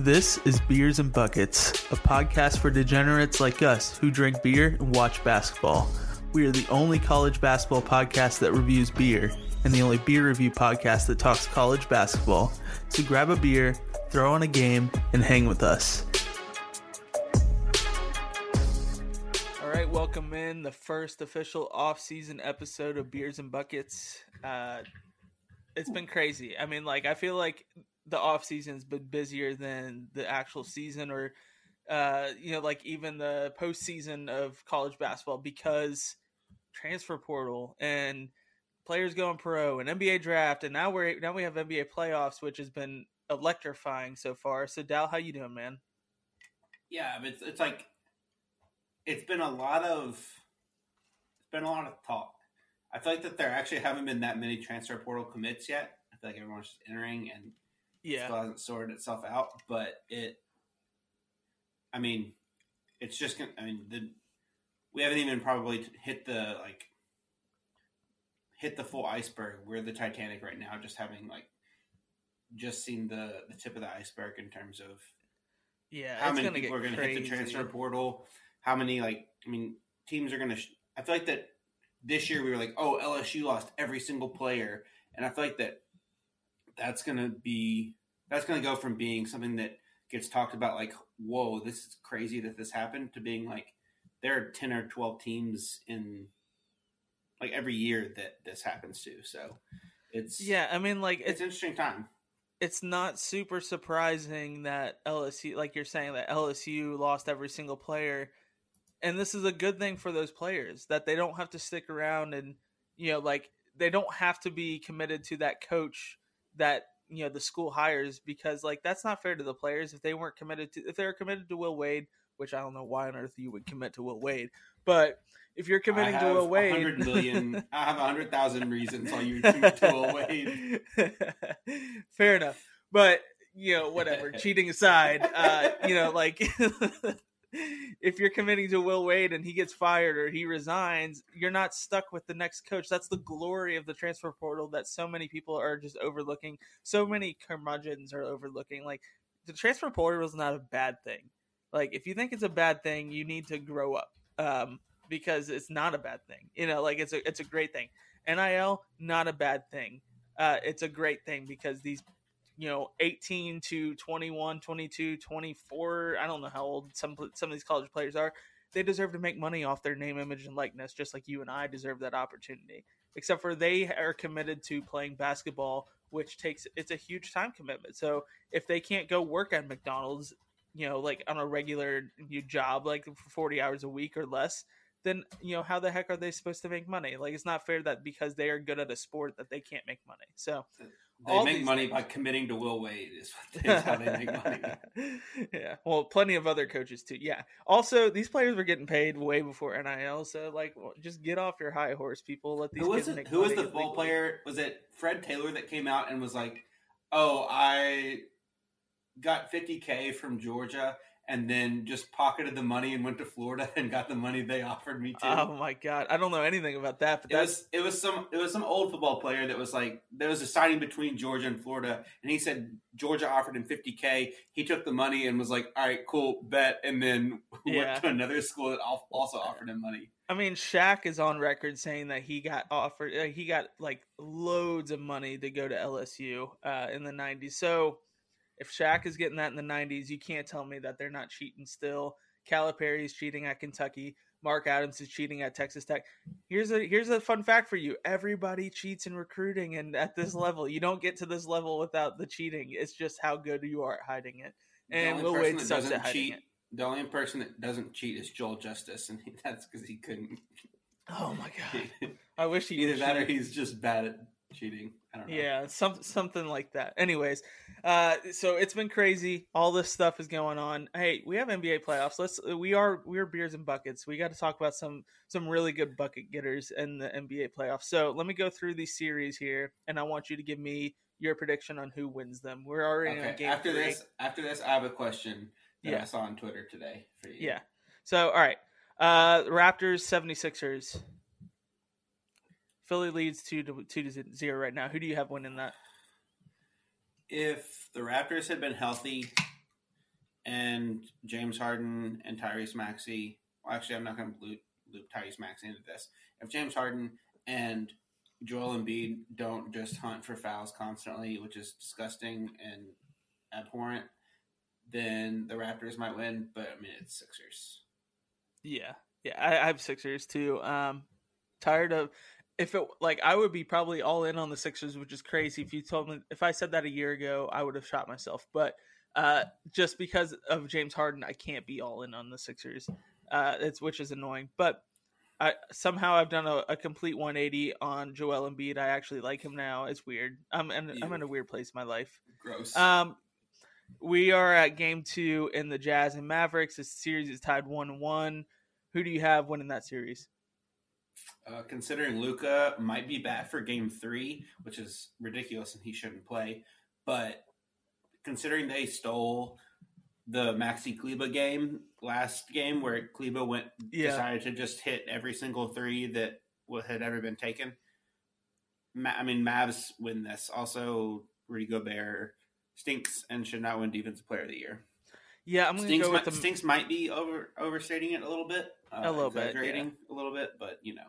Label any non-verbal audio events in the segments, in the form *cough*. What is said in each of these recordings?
This is Beers and Buckets, a podcast for degenerates like us who drink beer and watch basketball. We are the only college basketball podcast that reviews beer and the only beer review podcast that talks college basketball. So grab a beer, throw on a game, and hang with us. All right, welcome in the first official off-season episode of Beers and Buckets. Uh, it's been crazy. I mean, like I feel like the off season's been busier than the actual season or uh, you know, like even the postseason of college basketball because transfer portal and players going pro and NBA draft and now we're now we have NBA playoffs, which has been electrifying so far. So Dowell, how you doing, man? Yeah, it's it's like it's been a lot of it's been a lot of talk. I feel like that there actually haven't been that many transfer portal commits yet. I feel like everyone's just entering and yeah. still hasn't sorted itself out. But it, I mean, it's just gonna. I mean, the we haven't even probably hit the like hit the full iceberg. We're the Titanic right now, just having like just seen the the tip of the iceberg in terms of yeah how many people are going to hit the transfer portal. How many like I mean teams are going to. Sh- I feel like that this year we were like, oh LSU lost every single player, and I feel like that that's going to be that's going to go from being something that gets talked about like whoa this is crazy that this happened to being like there are 10 or 12 teams in like every year that this happens to. So it's yeah i mean like it's, it's interesting time. it's not super surprising that lsu like you're saying that lsu lost every single player. And this is a good thing for those players that they don't have to stick around and you know like they don't have to be committed to that coach that you know the school hires because like that's not fair to the players if they weren't committed to if they were committed to Will Wade, which I don't know why on earth you would commit to Will Wade, but if you're committing to Will Wade, hundred million, *laughs* I have a hundred thousand reasons why you commit to Will Wade. *laughs* fair enough, but you know whatever. *laughs* cheating aside, uh, you know like if you're committing to Will Wade and he gets fired or he resigns, you're not stuck with the next coach. That's the glory of the transfer portal that so many people are just overlooking. So many curmudgeons are overlooking. Like the transfer portal is not a bad thing. Like if you think it's a bad thing, you need to grow up. Um, because it's not a bad thing. You know, like it's a it's a great thing. NIL not a bad thing. Uh, it's a great thing because these you know 18 to 21 22 24 i don't know how old some some of these college players are they deserve to make money off their name image and likeness just like you and i deserve that opportunity except for they are committed to playing basketball which takes it's a huge time commitment. So if they can't go work at mcdonald's you know like on a regular job like for 40 hours a week or less then you know how the heck are they supposed to make money? Like it's not fair that because they are good at a sport that they can't make money. So they make money things. by committing to Will Wade. Is *laughs* how they make money. *laughs* yeah, well, plenty of other coaches too. Yeah. Also, these players were getting paid way before NIL, so like, well, just get off your high horse, people. Let these who kids was make Who was the ball player? Was it Fred Taylor that came out and was like, "Oh, I got 50k from Georgia." And then just pocketed the money and went to Florida *laughs* and got the money they offered me to. Oh my god, I don't know anything about that. But it was it was some it was some old football player that was like there was a signing between Georgia and Florida, and he said Georgia offered him 50k. He took the money and was like, "All right, cool, bet," and then *laughs* yeah. went to another school that also offered him money. I mean, Shaq is on record saying that he got offered, uh, he got like loads of money to go to LSU uh, in the '90s. So if Shaq is getting that in the 90s, you can't tell me that they're not cheating still. Calipari is cheating at Kentucky. Mark Adams is cheating at Texas Tech. Here's a here's a fun fact for you. Everybody cheats in recruiting and at this level. You don't get to this level without the cheating. It's just how good you are at hiding it. And Will Wade sucks at hiding cheat, it. The only person that doesn't cheat is Joel Justice, and *laughs* that's because he couldn't. Oh my god! *laughs* I wish he either that or he's just bad at cheating. Yeah, some something like that. Anyways, uh, so it's been crazy. All this stuff is going on. Hey, we have NBA playoffs. Let's we are we're beers and buckets. We got to talk about some some really good bucket getters in the NBA playoffs. So let me go through these series here, and I want you to give me your prediction on who wins them. We're already okay. in game after three. this. After this, I have a question that yeah. I saw on Twitter today for you. Yeah. So all right, uh, Raptors 76ers. Philly leads two to two to zero right now. Who do you have winning that? If the Raptors had been healthy, and James Harden and Tyrese Maxey. Well, actually, I'm not going to loop, loop Tyrese Maxey into this. If James Harden and Joel Embiid don't just hunt for fouls constantly, which is disgusting and abhorrent, then the Raptors might win. But I mean, it's Sixers. Yeah, yeah, I, I have Sixers too. Um, tired of if it like I would be probably all in on the Sixers, which is crazy. If you told me if I said that a year ago, I would have shot myself. But uh, just because of James Harden, I can't be all in on the Sixers. Uh, it's which is annoying, but. I, somehow I've done a, a, complete 180 on Joel Embiid. I actually like him now. It's weird. I'm in, I'm in a weird place in my life. Gross. Um, we are at game two in the Jazz and Mavericks. This series is tied one one. Who do you have winning that series? Uh, considering Luka might be back for game three, which is ridiculous and he shouldn't play, but considering they stole the Maxi Kleber game last game where Kleber went yeah. decided to just hit every single three that had ever been taken. I mean, Mavs win this. Also, Rudy Gobert stinks and should not win Defensive Player of the Year. Yeah, I'm going to go with the... Stinks might be over overstating it a little bit, uh, a little bit, yeah. a little bit, but you know.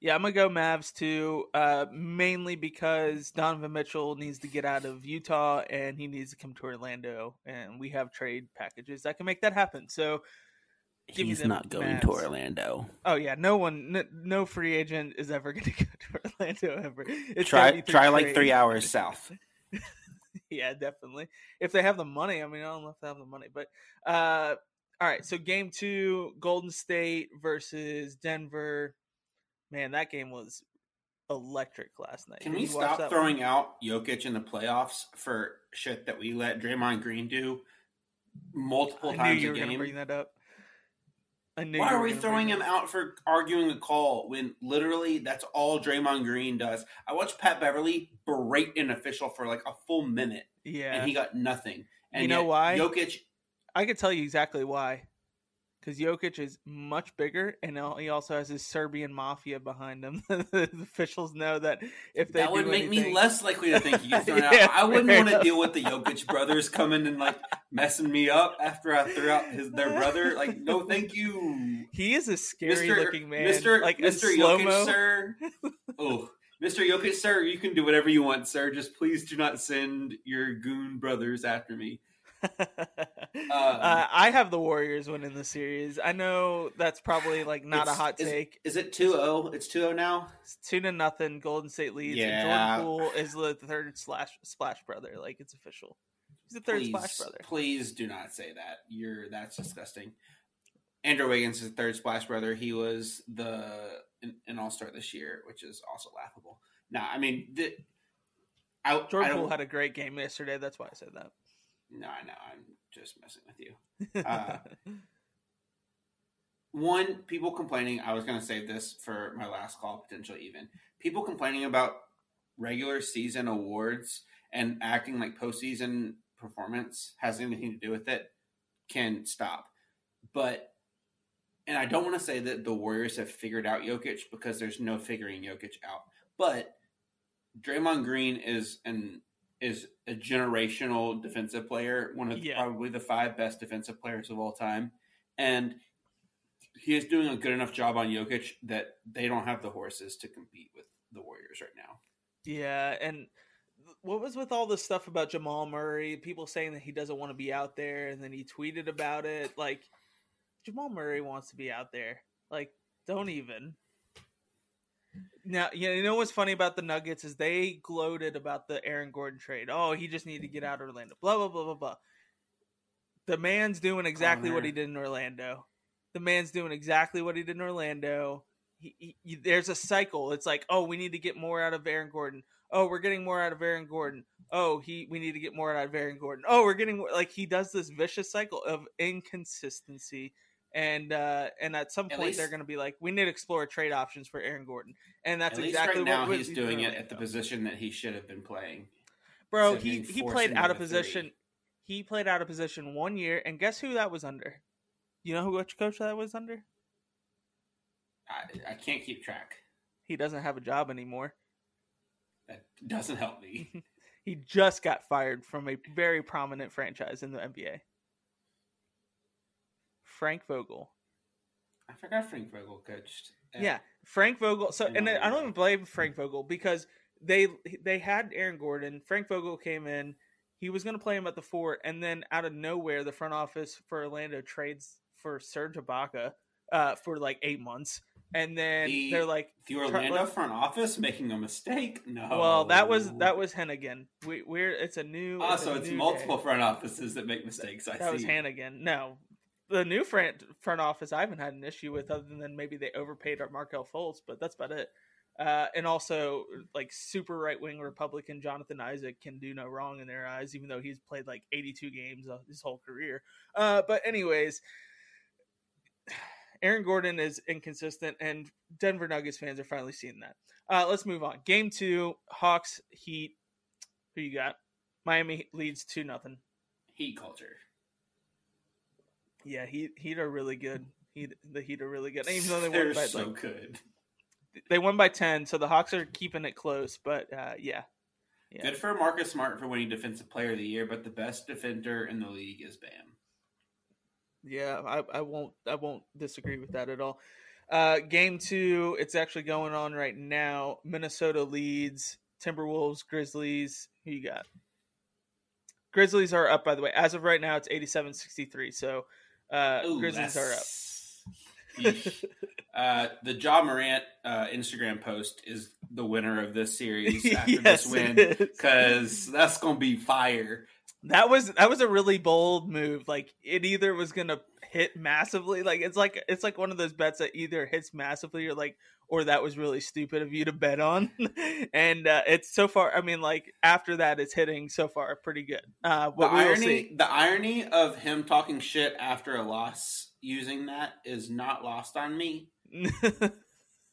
Yeah, I'm gonna go Mavs too, uh, mainly because Donovan Mitchell needs to get out of Utah and he needs to come to Orlando, and we have trade packages that can make that happen. So he's not going Mavs. to Orlando. Oh yeah, no one, no, no free agent is ever going *laughs* to go to Orlando ever. It's try try trade. like three hours south. *laughs* yeah, definitely. If they have the money, I mean, I don't know if they have the money, but uh, all right. So game two, Golden State versus Denver man, that game was electric last night. Can Did we stop throwing one? out Jokic in the playoffs for shit that we let Draymond Green do multiple I times a game? Bring that up. Why are we throwing him out for arguing a call when literally that's all Draymond Green does? I watched Pat Beverley berate an official for like a full minute. Yeah. And he got nothing. And you know why? Jokic I could tell you exactly why because Jokic is much bigger, and he also has his Serbian mafia behind him. *laughs* the officials know that if they that would make anything... me less likely to think he gets *laughs* thrown yeah, out. I wouldn't want to deal with the Jokic brothers coming and like messing me up after I threw out his their brother. Like, no, thank you. He is a scary Mr. looking man, Mr. Like Mr. Jokic, sir. Oh. Mr. Jokic, sir, you can do whatever you want, sir. Just please do not send your goon brothers after me. *laughs* um, uh, I have the Warriors winning the series. I know that's probably like not a hot take. Is, is it 2-0? It's 2-0 now? It's 2 to nothing. Golden State leads. Yeah. Jordan Poole is the third slash splash brother. Like it's official. He's the third please, splash brother. Please do not say that. You're that's disgusting. Andrew Wiggins is the third splash brother. He was the an, an All Star this year, which is also laughable. Now, I mean, the, I, Jordan I Poole had a great game yesterday. That's why I said that. No, I know. I'm just messing with you. *laughs* Uh, one, people complaining. I was going to save this for my last call, potentially even. People complaining about regular season awards and acting like postseason performance has anything to do with it can stop. But, and I don't want to say that the Warriors have figured out Jokic because there's no figuring Jokic out. But Draymond Green is an is a generational defensive player, one of yeah. probably the five best defensive players of all time, and he is doing a good enough job on Jokic that they don't have the horses to compete with the Warriors right now. Yeah, and what was with all this stuff about Jamal Murray? People saying that he doesn't want to be out there, and then he tweeted about it. Like Jamal Murray wants to be out there. Like, don't even. Now, you know what's funny about the Nuggets is they gloated about the Aaron Gordon trade. Oh, he just needed to get out of Orlando. Blah blah blah blah blah. The man's doing oh, exactly what he did in Orlando. The man's doing exactly what he did in Orlando. He, he, there's a cycle. It's like, oh, we need to get more out of Aaron Gordon. Oh, we're getting more out of Aaron Gordon. Oh, he we need to get more out of Aaron Gordon. Oh, we're getting more. Like he does this vicious cycle of inconsistency and uh, and at some point least, they're going to be like, we need to explore trade options for Aaron Gordon, and that's exactly right now what he's doing it at the position that he should have been playing. Bro, he he played out of position. He played out of position one year, and guess who that was under? You know who which coach that was under? I, I can't keep track. He doesn't have a job anymore. That doesn't help me. *laughs* he just got fired from a very prominent franchise in the NBA. Frank Vogel. I forgot Frank Vogel coached. Yeah, Frank Vogel. So, and I don't even blame Frank Vogel because they they had Aaron Gordon. Frank Vogel came in. He was going to play him at the fort, and then out of nowhere, the front office for Orlando trades for Serge Ibaka uh, for like eight months, and then the, they're like the Orlando front office making a mistake. No, well, that was that was Hennigan. We, we're it's a new. Oh, it's so it's multiple day. front offices that make mistakes. I that see. was Hennigan. No, the new front front office I haven't had an issue with, other than maybe they overpaid our Markelle Fultz, but that's about it. Uh, and also, like super right wing Republican Jonathan Isaac can do no wrong in their eyes, even though he's played like 82 games his whole career. Uh, but anyways, *sighs* Aaron Gordon is inconsistent, and Denver Nuggets fans are finally seeing that. Uh, let's move on. Game two, Hawks Heat. Who you got? Miami leads two nothing. Heat culture. Yeah, Heat Heat are really good. Heat the Heat are really good. Even though they *laughs* won by so like, good. They won by ten, so the Hawks are keeping it close. But uh, yeah. yeah. Good for Marcus Smart for winning Defensive Player of the Year, but the best defender in the league is Bam. Yeah, I, I won't I won't disagree with that at all. Uh, game two, it's actually going on right now. Minnesota leads Timberwolves, Grizzlies. Who you got? Grizzlies are up, by the way. As of right now, it's 87 63. So uh, Ooh, Grizzlies are up. uh, the Ja Morant uh, Instagram post is the winner of this series *laughs* after yes, this win because that's going to be fire. That was that was a really bold move. Like it either was gonna hit massively, like it's like it's like one of those bets that either hits massively or like or that was really stupid of you to bet on. *laughs* and uh, it's so far. I mean, like after that, it's hitting so far pretty good. Uh, the irony, the irony of him talking shit after a loss using that is not lost on me. *laughs*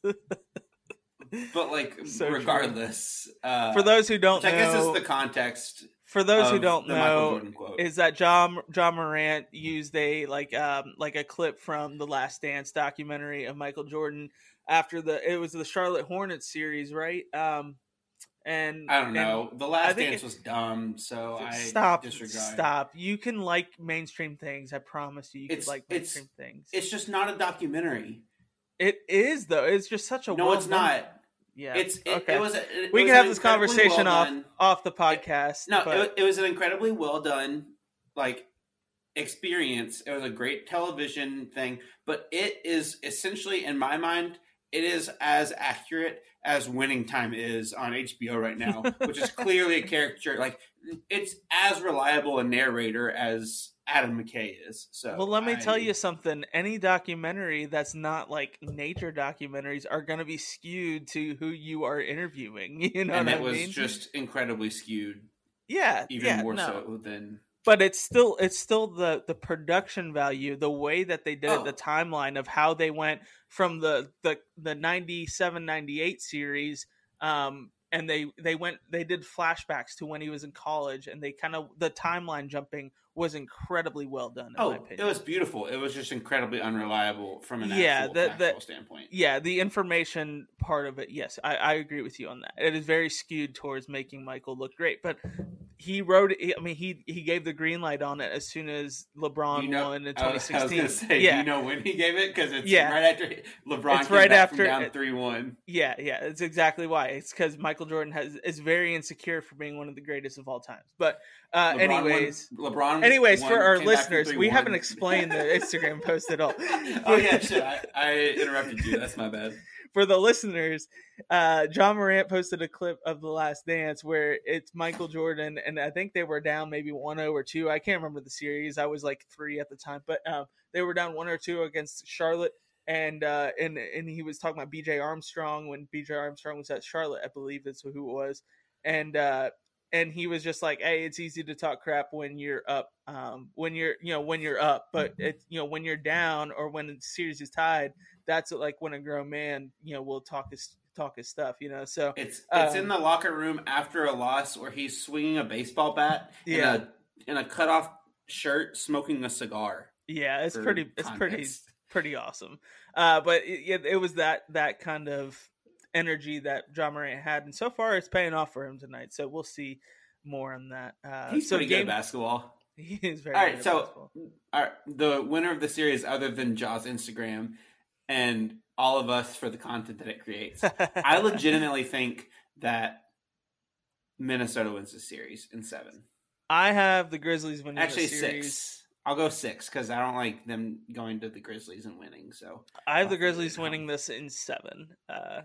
but like, so regardless, uh, for those who don't, I know, guess is the context for those who don't know, is that John Ja Morant used a like um like a clip from the Last Dance documentary of Michael Jordan after the it was the Charlotte Hornets series, right? Um and I don't know. The Last Dance it, was dumb, so I stop. Disregard. Stop. You can like mainstream things. I promise you, you it's, can like mainstream it's, things. It's just not a documentary. It is though. It's just such a no. Well it's not. Yeah, it's it, okay. it was. It we can have this conversation well off done. off the podcast. No, but... it, was an incredibly well done like experience. It was a great television thing, but it is essentially, in my mind, it is as accurate as Winning Time is on HBO right now, *laughs* which is clearly a character. Like it's as reliable a narrator as Adam McKay is. So Well, let me I... tell you something. Any documentary that's not like nature documentaries are going to be skewed to who you are interviewing, *laughs* you know and it was mean? just incredibly skewed. Yeah, even yeah, more no. so than but it's still it's still the the production value the way that they did oh. it the timeline of how they went from the the the 97 98 series um and they they went they did flashbacks to when he was in college and they kind of the timeline jumping was incredibly well done. oh, it was beautiful. It was just incredibly unreliable from an yeah, the, the, standpoint. Yeah, the information part of it. Yes, I, I agree with you on that. It is very skewed towards making Michael look great, but he wrote. I mean, he he gave the green light on it as soon as LeBron you know, won in 2016. I was, going to *laughs* say, yeah. you know when he gave it? Because it's yeah. right after LeBron. It's right after down three one. Yeah, yeah, it's exactly why. It's because Michael Jordan has is very insecure for being one of the greatest of all times. But uh, LeBron anyways, won, LeBron. Anyways, for our listeners, we haven't explained the *laughs* Instagram post at all. oh yeah. *laughs* I, I interrupted you. That's my bad for the listeners, uh, Ja Morant posted a clip of The Last Dance where it's Michael Jordan, and I think they were down maybe 1 0 or 2. I can't remember the series. I was like three at the time, but um, they were down 1 or 2 against Charlotte. And uh, and and he was talking about B.J. Armstrong when B.J. Armstrong was at Charlotte, I believe that's who it was. And uh, and he was just like, "Hey, it's easy to talk crap when you're up, um, when you're you know when you're up, but it's you know when you're down or when the series is tied, that's like when a grown man you know will talk his talk his stuff, you know. So it's it's um, in the locker room after a loss where he's swinging a baseball bat yeah. in a in a cut off shirt, smoking a cigar. Yeah, it's pretty. It's pretty pretty awesome. Uh, but it, it, was that that kind of energy that Ja Morant had, and so far it's paying off for him tonight. So we'll see more on that. Uh, He's so pretty game, good at basketball. *laughs* He is very all right. So, all right, the winner of the series, other than Ja's Instagram, and all of us for the content that it creates, I *laughs* legitimately think that Minnesota wins the series in seven. I have the Grizzlies winning. Actually, six. I'll go six because I don't like them going to the Grizzlies and winning. So I have the Grizzlies winning this in seven. Uh,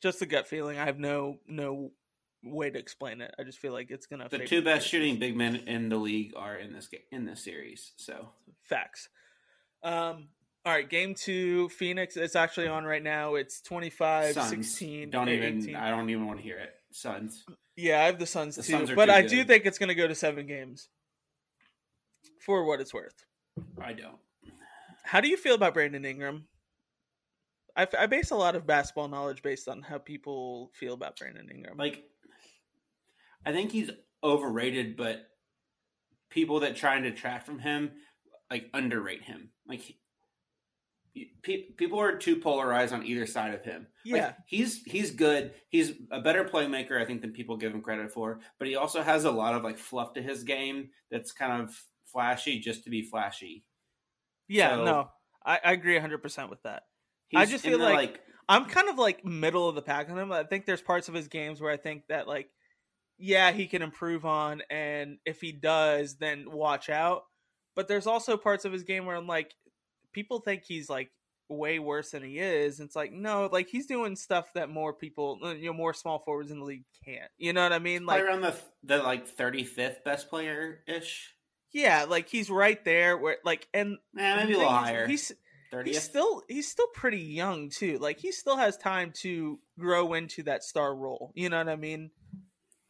just a gut feeling. I have no no way to explain it. I just feel like it's gonna. The two best shooting big men in the league are in this game, in this series. So facts. Um. All right, game two, Phoenix. It's actually on right now. It's 25 Suns. 16. Don't even. I don't even want to hear it. Suns. Yeah, I have the Suns the too, Suns but too I good. do think it's going to go to seven games. For what it's worth. I don't. How do you feel about Brandon Ingram? I, I base a lot of basketball knowledge based on how people feel about Brandon Ingram. Like, I think he's overrated, but people that try and detract from him like underrate him. Like people are too polarized on either side of him. Yeah, like, he's he's good. He's a better playmaker, I think, than people give him credit for. But he also has a lot of like fluff to his game that's kind of flashy just to be flashy. Yeah, so, no, I, I agree hundred percent with that. I just feel like, like I'm kind of like middle of the pack on him. I think there's parts of his games where I think that like, yeah, he can improve on, and if he does, then watch out. But there's also parts of his game where I'm like, people think he's like way worse than he is. It's like no, like he's doing stuff that more people, uh, you know, more small forwards in the league can't. You know what I mean? Like around the the like 35th best player ish. Yeah, like he's right there. Where like and eh, maybe a little higher. He's 30th? he's still he's still pretty young too. Like he still has time to grow into that star role. You know what I mean?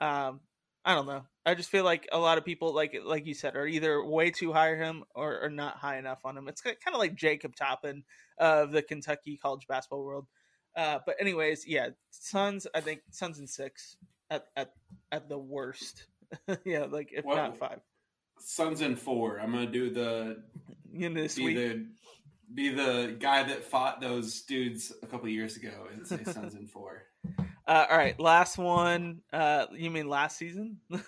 Um, I don't know. I just feel like a lot of people, like like you said, are either way too high on him or, or not high enough on him. It's kind of like Jacob Toppin of the Kentucky college basketball world. Uh, but anyways, yeah, Suns. I think Suns in six at at at the worst. *laughs* yeah, like if well, not five. Suns in four. I'm gonna do the in this be week. the be the guy that fought those dudes a couple years ago and say Suns in four. *laughs* Uh, all right, last one. Uh, you mean last season? *laughs*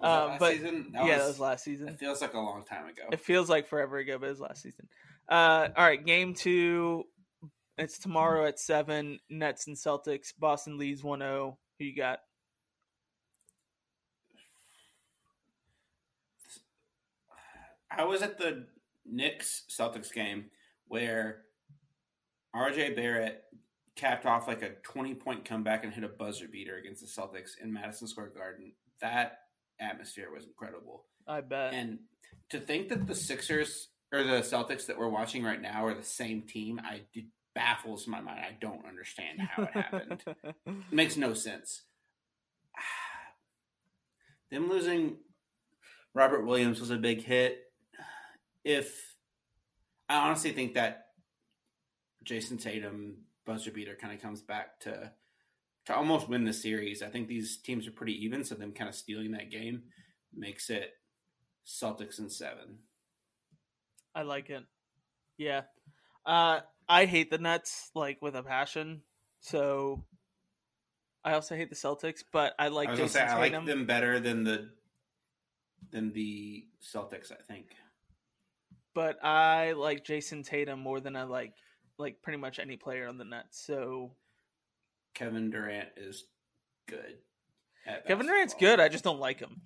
Uh, but season? That yeah, was, that was last season. It feels like a long time ago. It feels like forever ago, but it was last season. Uh, all right, game two. It's tomorrow at seven. Nets and Celtics. Boston leads 1-0. Who you got? I was at the Knicks Celtics game where RJ Barrett capped off like a 20 point comeback and hit a buzzer beater against the Celtics in Madison Square Garden. That atmosphere was incredible. I bet. And to think that the Sixers or the Celtics that we're watching right now are the same team, I it baffles my mind. I don't understand how it happened. it *laughs* makes no sense. *sighs* Them losing Robert Williams was a big hit. If I honestly think that Jayson Tatum buzzer beater kind of comes back to to almost win the series. I think these teams are pretty even, so them kind of stealing that game makes it Celtics in seven. I like it. Yeah. Uh, I hate the Nets like with a passion. So I also hate the Celtics, but I like I say, I like them better than the than the Celtics, I think. But I like Jayson Tatum more than I like like pretty much any player on the Nets. So Kevin Durant is good. Kevin Durant's good. I just don't like him.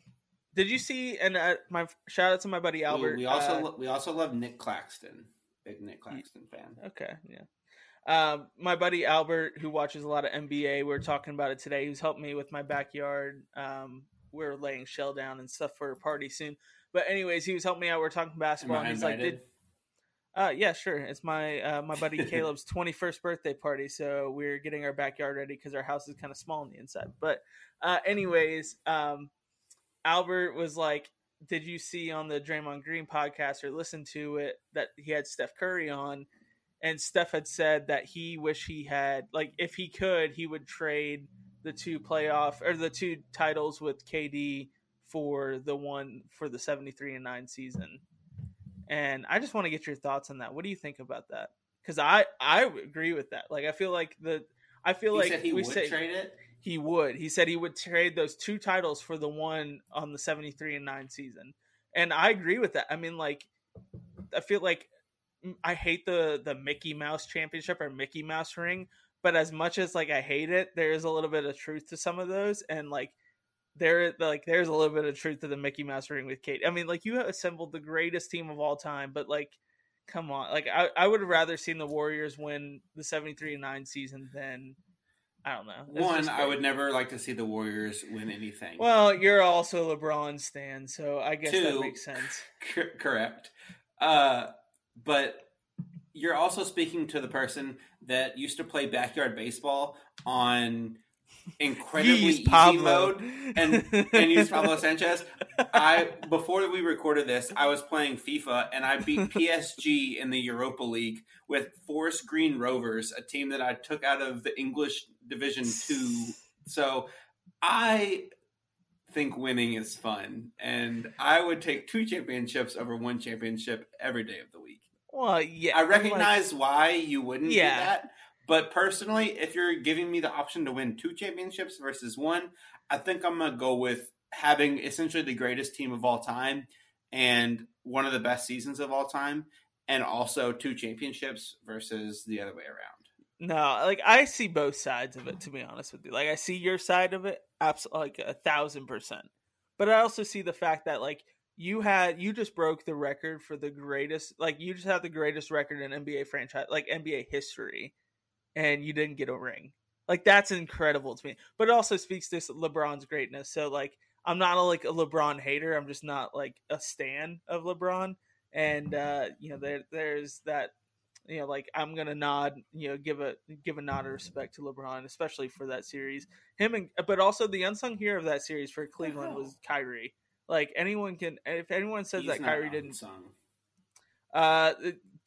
Did you see? And uh, my shout out to my buddy Albert. We also uh, lo- we also love Nick Claxton. Big Nick Claxton fan. Okay, yeah. Um, my buddy Albert, who watches a lot of NBA, we were talking about it today. He's helped me with my backyard. Um, we're laying shell down and stuff for a party soon. But anyways, he was helping me out. We are talking basketball, and he's invited? like, "Did uh, yeah, sure. It's my uh, my buddy *laughs* Caleb's twenty first birthday party, so we're getting our backyard ready because our house is kind of small on the inside. But, uh, anyways, um, Albert was like, "Did you see on the Draymond Green podcast or listen to it that he had Steph Curry on?" And Steph had said that he wish he had like if he could, he would trade the two playoff or the two titles with KD for the one for the seventy three and nine season and I just want to get your thoughts on that. What do you think about that? Because I I agree with that. Like I feel like the I feel he like said he we would say, trade it. He would. He said he would trade those two titles for the one on the seventy three and nine season And I agree with that. I mean, like, I feel like mm, I hate the the Mickey Mouse Championship or Mickey Mouse ring, but as much as like I hate it, there is a little bit of truth to some of those, and like there like there's a little bit of truth to the Mickey Mouse ring with KD. I mean, like you have assembled the greatest team of all time, but like come on. Like I, I would have rather seen the Warriors win the 73 9 season than I don't know. It's One, I would never like to see the Warriors win anything. Well, you're also LeBron stan, so I guess Two, that makes sense. *laughs* C- correct. Uh, but you're also speaking to the person that used to play backyard baseball on incredibly easy mode and and use Pablo *laughs* Sanchez. I before we recorded this, I was playing FIFA and I beat *laughs* PSG in the Europa League with Forest Green Rovers, a team that I took out of the English Division Two. So I think winning is fun, and I would take two championships over one championship every day of the week. Well, yeah, I recognize like, why you wouldn't yeah. do that but personally, if you're giving me the option to win two championships versus one, I think I'm going to go with having essentially the greatest team of all time and one of the best seasons of all time, and also two championships versus the other way around. No, like I see both sides of it. To be honest with you, like I see your side of it, absolutely, like a thousand percent. But I also see the fact that like you had you just broke the record for the greatest, like you just have the greatest record in NBA franchise, like NBA history and you didn't get a ring. Like that's incredible to me. But it also speaks to LeBron's greatness. So like I'm not a, like a LeBron hater. I'm just not like a stan of LeBron. And uh, you know, there there's that you know, like I'm gonna nod, you know, give a give a nod of respect to LeBron, especially for that series. Him and but also the unsung hero of that series for Cleveland was Kyrie. Like anyone can, if anyone says He's that Kyrie didn't, unsung. uh,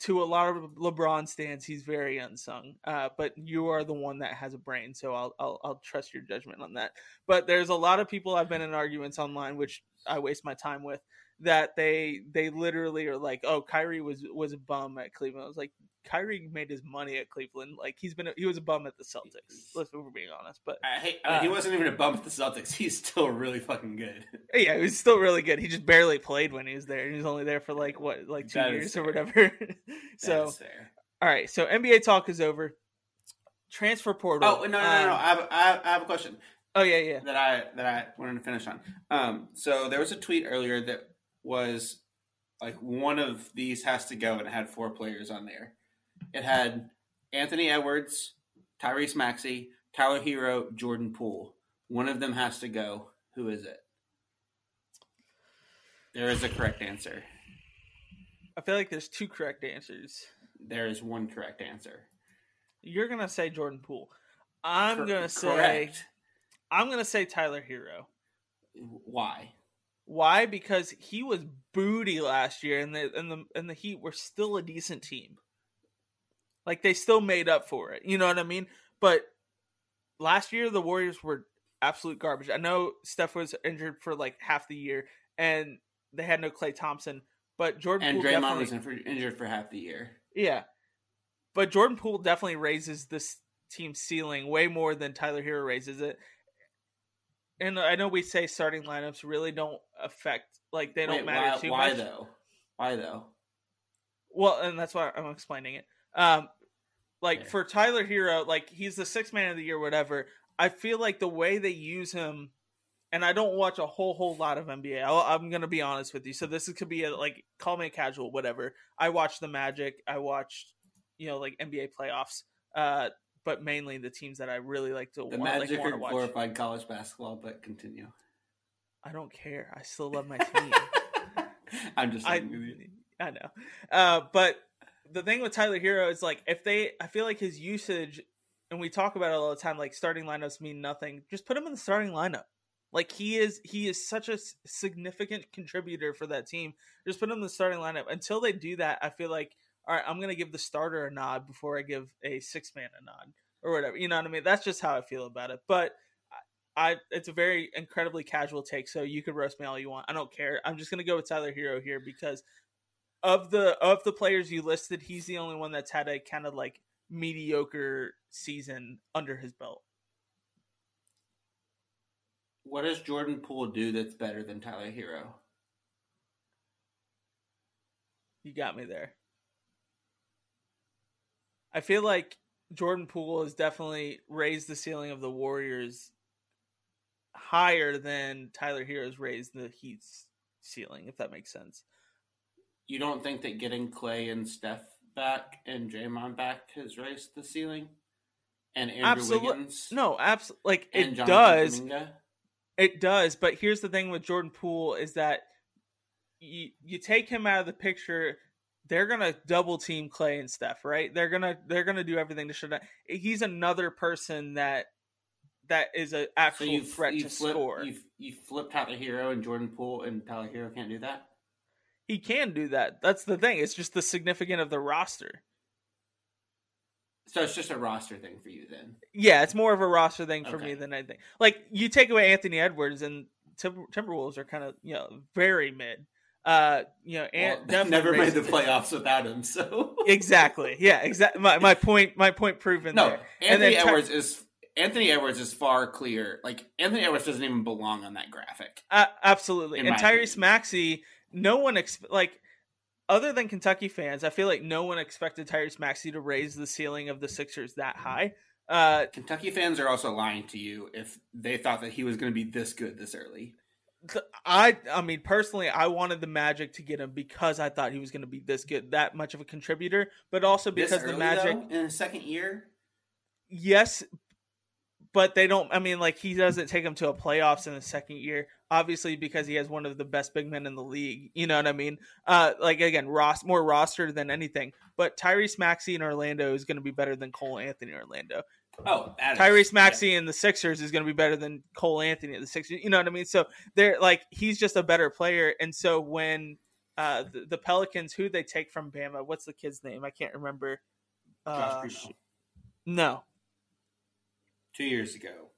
to a lot of LeBron stands, he's very unsung. Uh, but you are the one that has a brain, so I'll, I'll, I'll trust your judgment on that. But there's a lot of people I've been in arguments online, which I waste my time with, that they they literally are like, oh, Kyrie was was a bum at Cleveland. I was like, Kyrie made his money at Cleveland. Like he's been, a, he was a bum at the Celtics. Let's we're being honest. But I hate, I mean, uh, he wasn't even a bum at the Celtics. *laughs* He's still really fucking good. *laughs* Yeah, he was still really good. He just barely played when he was there. He was only there for like what, like two that years or whatever. *laughs* so, all right. So NBA talk is over. Transfer portal. Oh no, no, no, um, no. I have, I have a question. Oh yeah, yeah. That I that I wanted to finish on. Um, so there was a tweet earlier that was like one of these has to go, and it had four players on there. It had Anthony Edwards, Tyrese Maxey, Tyler Herro, Jordan Poole. One of them has to go. Who is it? There is a correct answer. I feel like there's two correct answers. There is one correct answer. You're gonna say Jordan Poole. I'm Cor- gonna say correct. I'm gonna say Tyler Herro. Why? Why? Because he was booty last year, and the and the and the Heat were still a decent team. Like they still made up for it. You know what I mean? But last year the Warriors were absolute garbage. I know Steph was injured for like half the year, and they had no Klay Thompson, but Jordan and Poole Draymond was injured for half the year. Yeah, but Jordan Poole definitely raises this team's ceiling way more than Tyler Herro raises it and I know we say starting lineups really don't affect like they don't matter why, too why much. Why though? Why though? Well, and that's why I'm explaining it. Um, like okay. for Tyler Herro, like he's the sixth man of the year, whatever. I feel like the way they use him, and I don't watch a whole whole lot of NBA. i am gonna be honest with you. So this could be a, like call me a casual, whatever. I watch the Magic. I watched, you know, like NBA playoffs. Uh, but mainly the teams that I really like to. Watch. The want, Magic like, are glorified college basketball, but continue. I don't care. I still love my team. *laughs* I'm just. I, I know, uh, but the thing with Tyler Herro is like if they, I feel like his usage, and we talk about it all the time. Like starting lineups mean nothing. Just put him in the starting lineup. Like he is, he is such a significant contributor for that team. Just put him in the starting lineup. Until they do that, I feel like all right, I'm to give the starter a nod before I give a six man a nod or whatever. You know what I mean? That's just how I feel about it. But I, it's a very incredibly casual take, so you could roast me all you want. I don't care. I'm just to go with Tyler Herro here because of the of the players you listed, he's the only one that's had a kind of like mediocre season under his belt. What does Jordan Poole do that's better than Tyler Herro? You got me there. I feel like Jordan Poole has definitely raised the ceiling of the Warriors higher than Tyler Herro's raised the Heat's ceiling, if that makes sense. You don't think that getting Klay and Steph back and Draymond back has raised the ceiling? And Andrew Absolute, Wiggins? No, absolutely. Like it Jonathan does. It does, but here's the thing with Jordan Poole is that you you take him out of the picture, they're gonna double team Klay and Steph, right? They're gonna they're gonna do everything to shut down. He's another person that that is an actual so you, threat to flip, score. You, you flip Tyler Herro and Jordan Poole, and Tyler Herro can't do that. He can do that. That's the thing. It's just the significant of the roster. So it's just a roster thing for you then. Yeah, it's more of a roster thing for okay. me than anything. Like you take away Anthony Edwards and Tim- Timberwolves are kind of you know very mid. Uh, you know, and well, *laughs* never made the playoffs without him. So *laughs* exactly, yeah, exactly. My, my point, my point proven. No, there. Anthony Edwards is Anthony Edwards is far clear. Like Anthony Edwards doesn't even belong on that graphic. Uh, absolutely, and Tyrese Maxey, no one ex- like other than Kentucky fans, I feel like no one expected Tyrese Maxey to raise the ceiling of the Sixers that high. Uh, Kentucky fans are also lying to you if they thought that he was going to be this good this early. I I mean personally I wanted the Magic to get him because I thought he was going to be this good, that much of a contributor, but also because the Magic though, in the second year. Yes, but they don't. I mean, like he doesn't take them to a playoffs in the second year, obviously because he has one of the best big men in the league. You know what I mean? Uh, like again, Ross more roster than anything. But Tyrese Maxey in Orlando is going to be better than Cole Anthony Orlando. Oh, Tyrese Maxey yeah. in the Sixers is going to be better than Cole Anthony in the Sixers. You know what I mean? So they're like he's just a better player, and so when uh, the, the, Pelicans, who they take from Bama, what's the kid's name? I can't remember. Uh, no, two years ago.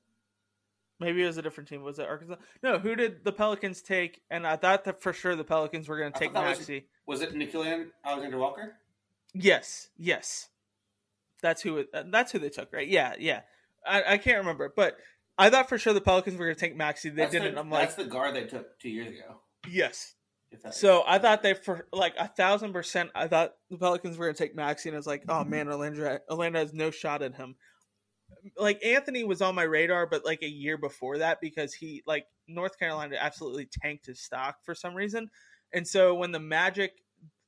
Maybe it was a different team. Was it Arkansas? No. Who did the Pelicans take? And I thought that for sure the Pelicans were going to take Maxey. Was, was, it Nickeil Alexander Walker? Yes. Yes. That's who. It, uh, that's who they took, right? Yeah. Yeah. I, I can't remember, but I thought for sure the Pelicans were going to take Maxey. They that's didn't. The, I'm like, that's the guard they took two years ago. Yes. So I thought they for like a thousand percent. I thought the Pelicans were going to take Maxey, and I was like, oh man, Orlando, Orlando has no shot at him like Anthony was on my radar, but like a year before that because he like North Carolina absolutely tanked his stock for some reason, and so when the Magic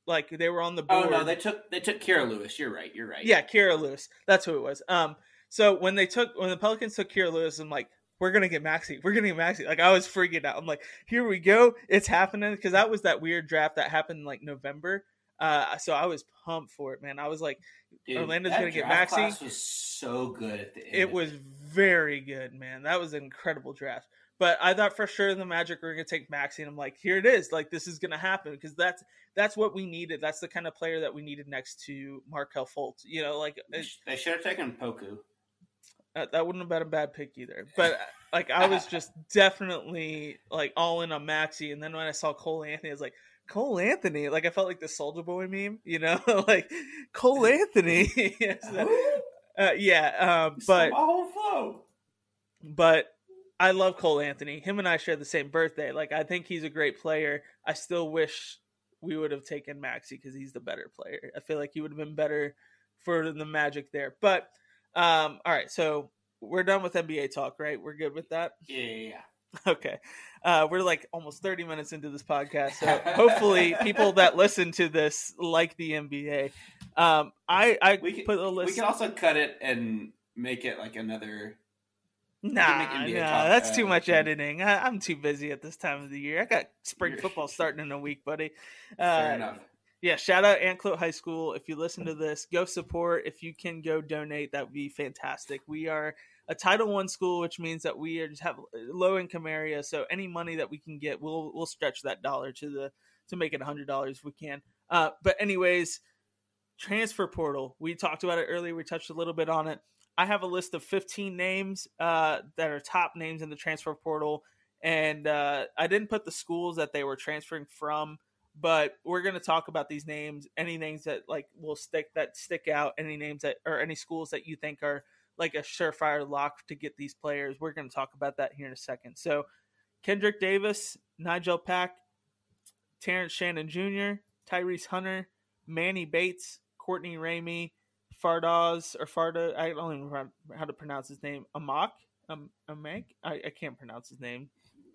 like they were on the board, oh no, they took they took Kira Lewis. You're right. You're right. Yeah, Kira Lewis. That's who it was. Um, so when they took when the Pelicans took Kira Lewis, I'm like, we're gonna get Maxey. We're gonna get Maxey. Like I was freaking out. I'm like, here we go. It's happening because that was that weird draft that happened in like November. Uh, so I was pumped for it, man. I was like, Dude, Orlando's gonna get Maxey. was so good at the end. It was very good, man. That was an incredible draft. But I thought for sure the Magic were gonna take Maxey, and I'm like, here it is. Like this is gonna happen because that's that's what we needed. That's the kind of player that we needed next to Markelle Fultz. You know, like they should have taken Poku. Uh, that wouldn't have been a bad pick either. But like I was *laughs* just definitely like all in on Maxey, and then when I saw Cole Anthony, I was like, Cole Anthony. Like I felt like the Soldier Boy meme, you know, *laughs* like Cole Anthony. *laughs* *laughs* uh, yeah, um, but my whole flow. But I love Cole Anthony. Him and I share the same birthday. Like I think he's a great player. I still wish we would have taken Maxey because he's the better player. I feel like he would have been better for the Magic there. But um, all right, so we're done with NBA talk, right? We're good with that. Yeah. *laughs* Okay. Uh, we're like almost 30 minutes into this podcast. So hopefully people that listen to this like the NBA. Um, I, I we can, put a list. We can also cut it and make it like another. Nah, nah, that's uh, too much editing. I, am too busy at this time of the year. I got spring football *laughs* starting in a week, buddy. Uh, Fair enough. Yeah, shout out Anclote High School. If you listen to this, go support. If you can go donate, that would be fantastic. We are a Title One school, which means that we are just have low income area. So any money that we can get, we'll we'll stretch that dollar to the to make it a hundred dollars if we can. Uh, but anyways, transfer portal. We talked about it earlier. We touched a little bit on it. I have a list of 15 names uh, that are top names in the transfer portal, and uh, I didn't put the schools that they were transferring from, but we're going to talk about these names. Any names that like will stick that stick out. Any names that or any schools that you think are like a surefire lock to get these players. We're going to talk about that here in a second. So, Kendrick Davis, Nigel Pack, Terrence Shannon Jr., Tyrese Hunter, Manny Bates, Courtney Ramey, Fardaws or Farda. I don't even know how to pronounce his name. Amak, um, Amak. I, I can't pronounce his name.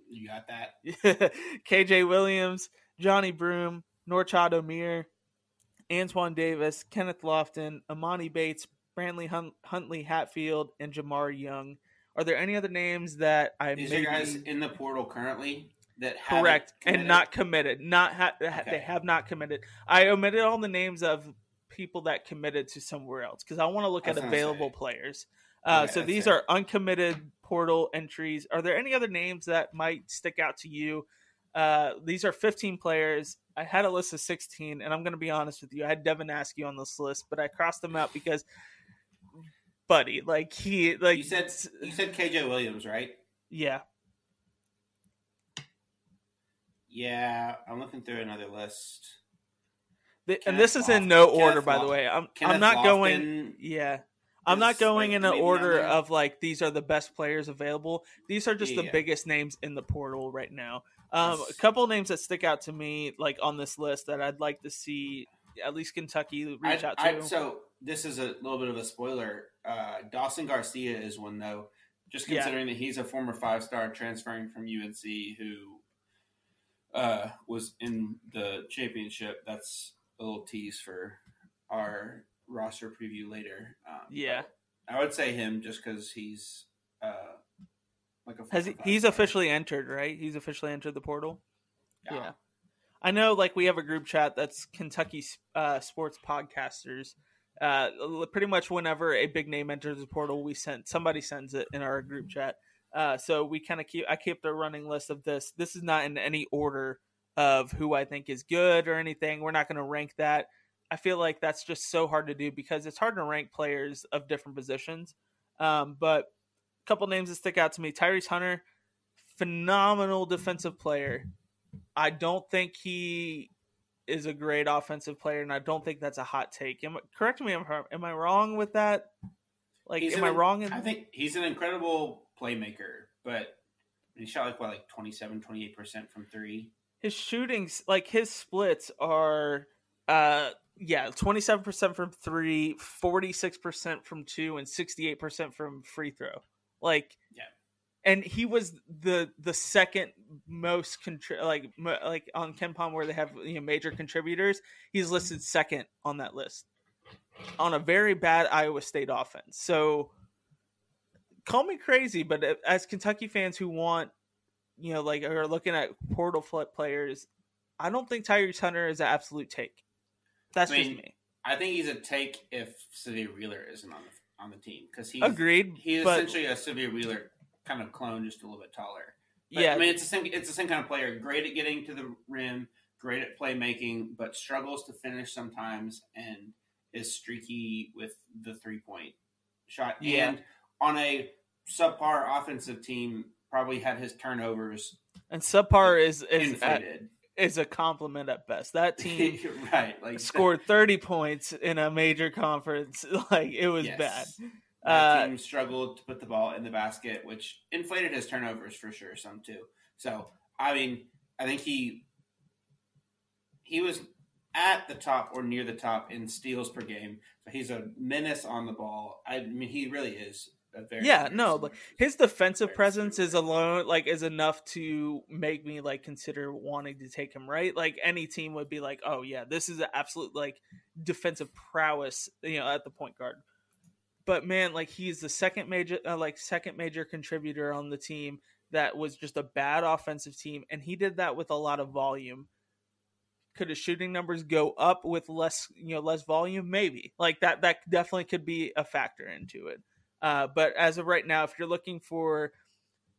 You got that. *laughs* KJ Williams, Johni Broome, Norchad Omier, Antoine Davis, Kenneth Lofton, Amani Bates, Brantley Hunt- Huntley Hatfield, and Jahmir Young. Are there any other names that I These maybe... are guys in the portal currently that correct and not committed? Not ha- okay. they have not committed. I omitted all the names of people that committed to somewhere else because I want to look at available players. Uh, so these are uncommitted portal entries. Are there any other names that might stick out to you? Uh, these are 15 players. I had a list of 16, and I'm going to be honest with you. I had Devin Askew on this list, but I crossed them out because, buddy, like he, like you said, you said KJ Williams, right? Yeah. Yeah, I'm looking through another list. The, and this is in no order, by the way. I'm Kenneth I'm not Lofton going. Yeah, I'm not going like in an order of like these are the best players available. These are just yeah. the biggest names in the portal right now. Um, a couple names that stick out to me, like on this list, that I'd like to see at least Kentucky reach I, out to. I, so this is a little bit of a spoiler. Uh, Dawson Garcia is one though, just considering yeah. that he's a former five star transferring from UNC who uh, was in the championship. That's a little tease for our roster preview later. Um, yeah, I would say him just because he's uh, like a has he, he's officially entered, right? He's officially entered the portal. Yeah. yeah. I know, like we have a group chat that's Kentucky uh, sports podcasters. Uh, pretty much whenever a big name enters the portal, we send somebody sends it in our group chat. Uh, so we kind of keep I keep the running list of this. This is not in any order of who I think is good or anything. We're not going to rank that. I feel like that's just so hard to do because it's hard to rank players of different positions. Um, but a couple names that stick out to me: Tyrese Hunter, phenomenal defensive player. I don't think he is a great offensive player, and I don't think that's a hot take. Am, correct me, I'm am I wrong with that? Like, he's am an, I wrong? In... I think he's an incredible playmaker, but he shot like what, like 27, 28 percent from three his shootings like his splits are uh yeah 27% from 3 46% from 2 and 68% from free throw like yeah and he was the the second most contri- like like on KenPom where they have you know major contributors he's listed second on that list on a very bad Iowa State offense so call me crazy but uh, as Kentucky fans who want you know, like are looking at portal flip players, I don't think Tyrese Hunter is an absolute take. That's I mean, just me. I think he's a take if Sahvir Wheeler isn't on the on the team because he's agreed. He's essentially a Sahvir Wheeler kind of clone, just a little bit taller. But, yeah, I mean it's the same. It's the same kind of player. Great at getting to the rim, great at playmaking, but struggles to finish sometimes, and is streaky with the three point shot. Yeah. And on a subpar offensive team, probably had his turnovers. And subpar is is at, is a compliment at best. That *laughs* team right like scored thirty points in a major conference. *laughs* Like it was yes. bad. Uh, team struggled to put the ball in the basket, which inflated his turnovers for sure. Some too. So I mean, I think he he was at the top or near the top in steals per game. So he's a menace on the ball. I mean, he really is yeah no but his defensive presence is alone like is enough to make me like consider wanting to take him right like any team would be like oh yeah this is an absolute like defensive prowess you know at the point guard but man like he's the second major uh, like second major contributor on the team that was just a bad offensive team and he did that with a lot of volume could his shooting numbers go up with less you know less volume maybe like that that definitely could be a factor into it uh, but as of right now, if you're looking for,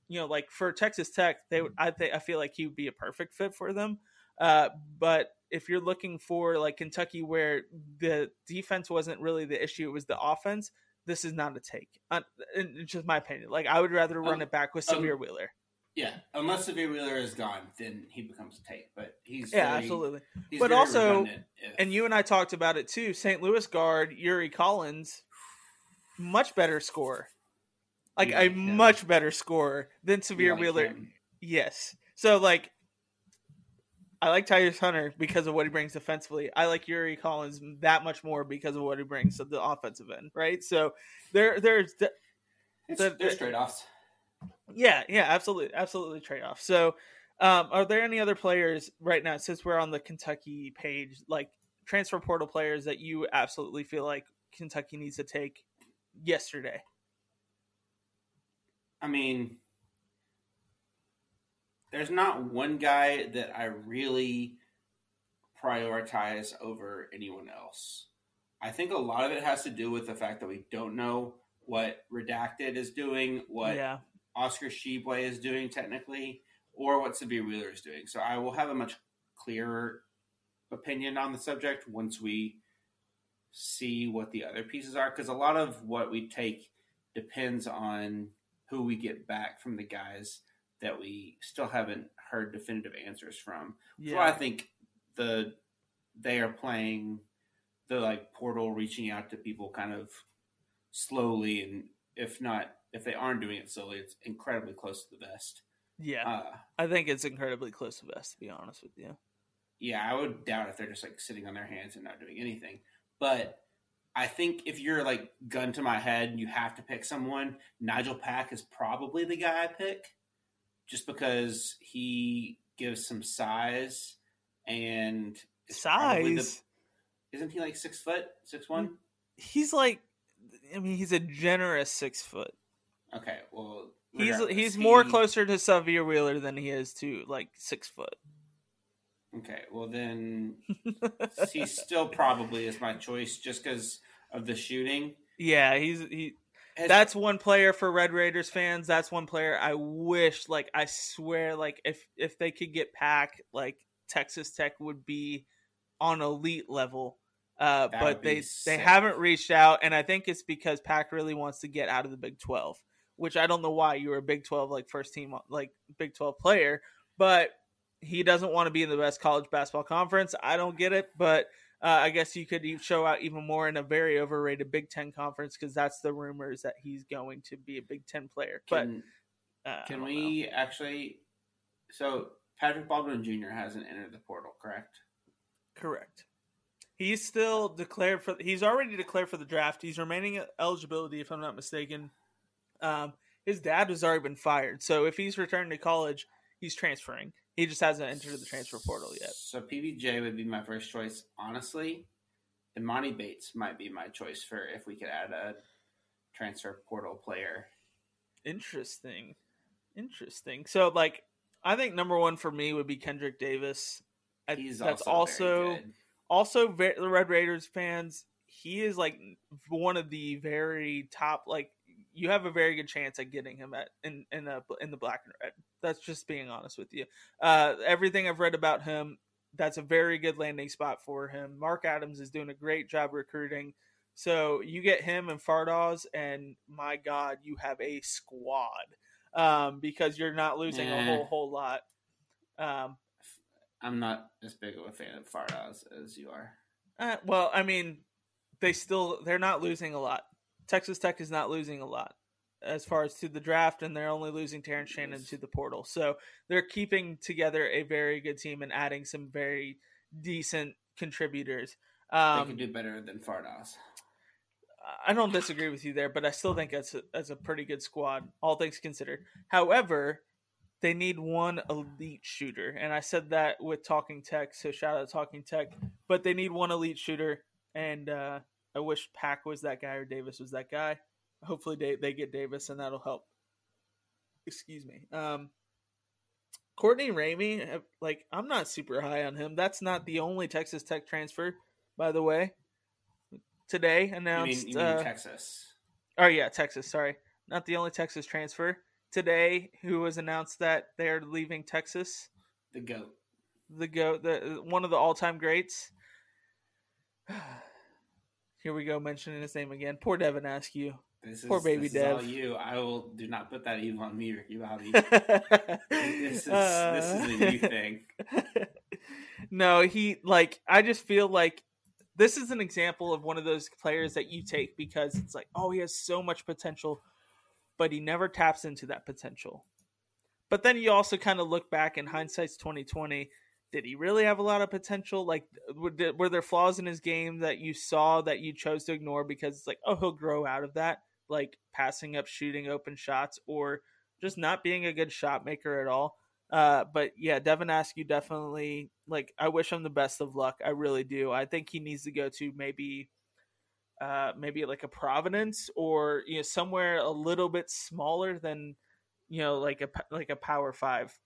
you know, like for Texas Tech, they I think I feel like he would be a perfect fit for them. Uh, but if you're looking for like Kentucky, where the defense wasn't really the issue, it was the offense. This is not a take. Uh, it's just my opinion. Like I would rather run um, it back with Sahvir um, Wheeler. Yeah, unless Sahvir Wheeler is gone, then he becomes a take. But he's yeah, very, absolutely. He's but also, if... and you and I talked about it too. St. Louis guard Yuri Collins much better score. Like yeah, a yeah. much better score than Sahvir like Wheeler. Him. Yes. So like I like Tyrese Hunter because of what he brings defensively. I like Yuri Collins that much more because of what he brings to the offensive end, right? So there, there's the, the, there's trade offs. Yeah, yeah, absolutely, absolutely trade off. So, um, are there any other players right now since we're on the Kentucky page, like transfer portal players that you absolutely feel like Kentucky needs to take yesterday? I mean, there's not one guy that I really prioritize over anyone else. I think a lot of it has to do with the fact that we don't know what Redacted is doing, what yeah. Oscar Tshiebwe is doing technically, or what Sahvir Wheeler is doing. So I will have a much clearer opinion on the subject once we see what the other pieces are. Because a lot of what we take depends on who we get back from the guys that we still haven't heard definitive answers from. Yeah. So I think the they are playing the like portal reaching out to people kind of slowly and if not if they aren't doing it slowly it's incredibly close to the vest. Yeah. Uh, i think it's incredibly close to the vest to be honest with you. Yeah i would doubt if they're just like sitting on their hands and not doing anything. But i think if you're like gun to my head and you have to pick someone nigel pack is probably the guy i pick just because he gives some size and size the, isn't he like six foot six one he's like I mean, he's a generous six foot. Okay, well, he's he's he... more closer to Sahvir Wheeler than he is to like six foot. Okay, well then *laughs* he still probably is my choice just because of the shooting. Yeah, he's he. That's one player for Red Raiders fans. That's one player I wish, like, I swear, like, if if they could get Pack, like Texas Tech would be on elite level uh, but they sick. they haven't reached out, and I think it's because Pack really wants to get out of the Big Twelve, which I don't know why you were a Big Twelve like first team like Big Twelve player, but he doesn't want to be in the best college basketball conference. I don't get it, but uh, I guess you could show out even more in a very overrated Big Ten conference because that's the rumors that he's going to be a Big Ten player. Can, but uh, can we know. actually? So Patrick Baldwin Jr. hasn't entered the portal, correct? Correct. He's still declared for. He's already declared for the draft. He's remaining eligibility, if I'm not mistaken. Um, his dad has already been fired, so if he's returning to college, he's transferring. He just hasn't entered the transfer portal yet. So PBJ would be my first choice, honestly. And Manny Bates might be my choice for if we could add a transfer portal player. Interesting, interesting. So, like, I think number one for me would be Kendrick Davis. He's that's also, also also the Red Raiders fans, he is like one of the very top. Like you have a very good chance at getting him at in in the in the black and red. That's just being honest with you. Uh, everything I've read about him, that's a very good landing spot for him. Mark Adams is doing a great job recruiting. So you get him and Fardaws, and my God, you have a squad um, because you're not losing a whole whole lot. Um, I'm not as big of a fan of Fardaws as you are. Uh, well, I mean, they still they're not losing a lot. Texas Tech is not losing a lot as far as to the draft, and they're only losing Terrence Shannon to the portal. So they're keeping together a very good team and adding some very decent contributors. Um, they can do better than Fardaws. I don't disagree with you there, but I still think that's a, that's a pretty good squad, all things considered. However, they need one elite shooter. And I said that with Talking Tech, so shout out Talking Tech. But they need one elite shooter, and uh, I wish Pack was that guy or Davis was that guy. Hopefully they, they get Davis, and that'll help. Excuse me. Um, Courtney Ramey, uh, like I'm not super high on him. That's not the only Texas Tech transfer, by the way. Today announced. You mean, you mean uh, Texas? Oh yeah, Texas. Sorry, not the only Texas transfer today who was announced that they're leaving Texas. The goat. The goat. The one of the all-time greats. *sighs* Here we go, mentioning his name again. Poor Devin Askew. This Poor baby this Dev. Is all you. I will do not put that evil on me, Ricky Bobby. *laughs* this is uh, this is a new thing. *laughs* no, he like. I just feel like this is an example of one of those players that you take because it's like, oh, he has so much potential but he never taps into that potential. But then you also kind of look back in hindsight's 2020, did he really have a lot of potential? Like, were there flaws in his game that you saw that you chose to ignore because it's like, oh, he'll grow out of that, like passing up, shooting open shots, or just not being a good shot maker at all? Uh, but yeah, Devin Askew definitely like. I wish him the best of luck. I really do. I think he needs to go to maybe, uh, maybe like a Providence or you know somewhere a little bit smaller than, you know, like a like a Power Five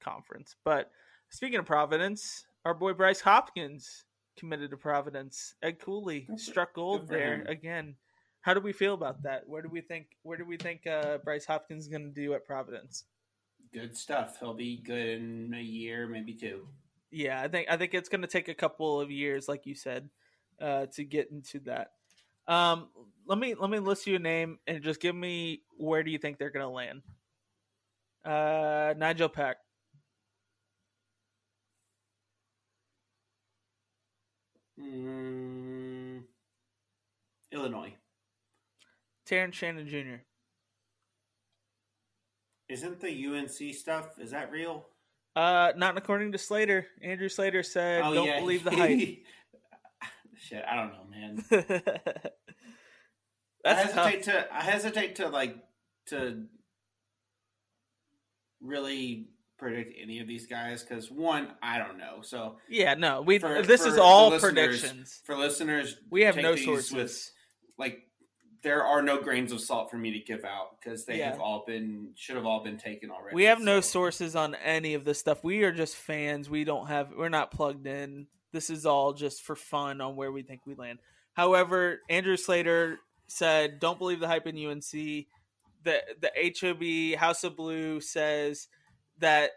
conference. But Speaking of Providence, our boy Bryce Hopkins committed to Providence. Ed Cooley struck gold there him. again. How do we feel about that? Where do we think? Where do we think uh, Bryce Hopkins is going to do at Providence? Good stuff. He'll be good in a year, maybe two. Yeah, I think I think it's going to take a couple of years, like you said, uh, to get into that. Um, let me let me list you a name and just give me where do you think they're going to land? Uh, Nigel Pack. Mm, Illinois. Terrence Shannon Jr. Isn't the UNC stuff? Is that real? Uh, not according to Slater. Andrew Slater said, oh, "Don't yeah. believe the *laughs* hype." Shit, I don't know, man. *laughs* I hesitate tough. to. I hesitate to like to really predict any of these guys because one, I don't know. So yeah, no, we for, this for is all predictions for listeners. We have no sources. With, like there are no grains of salt for me to give out because they yeah. have all been should have all been taken already. We have so. no sources on any of this stuff. We are just fans. We don't have. We're not plugged in. This is all just for fun on where we think we land. However, Andrew Slater said, "Don't believe the hype in UNC." The the HOB House of Blue says that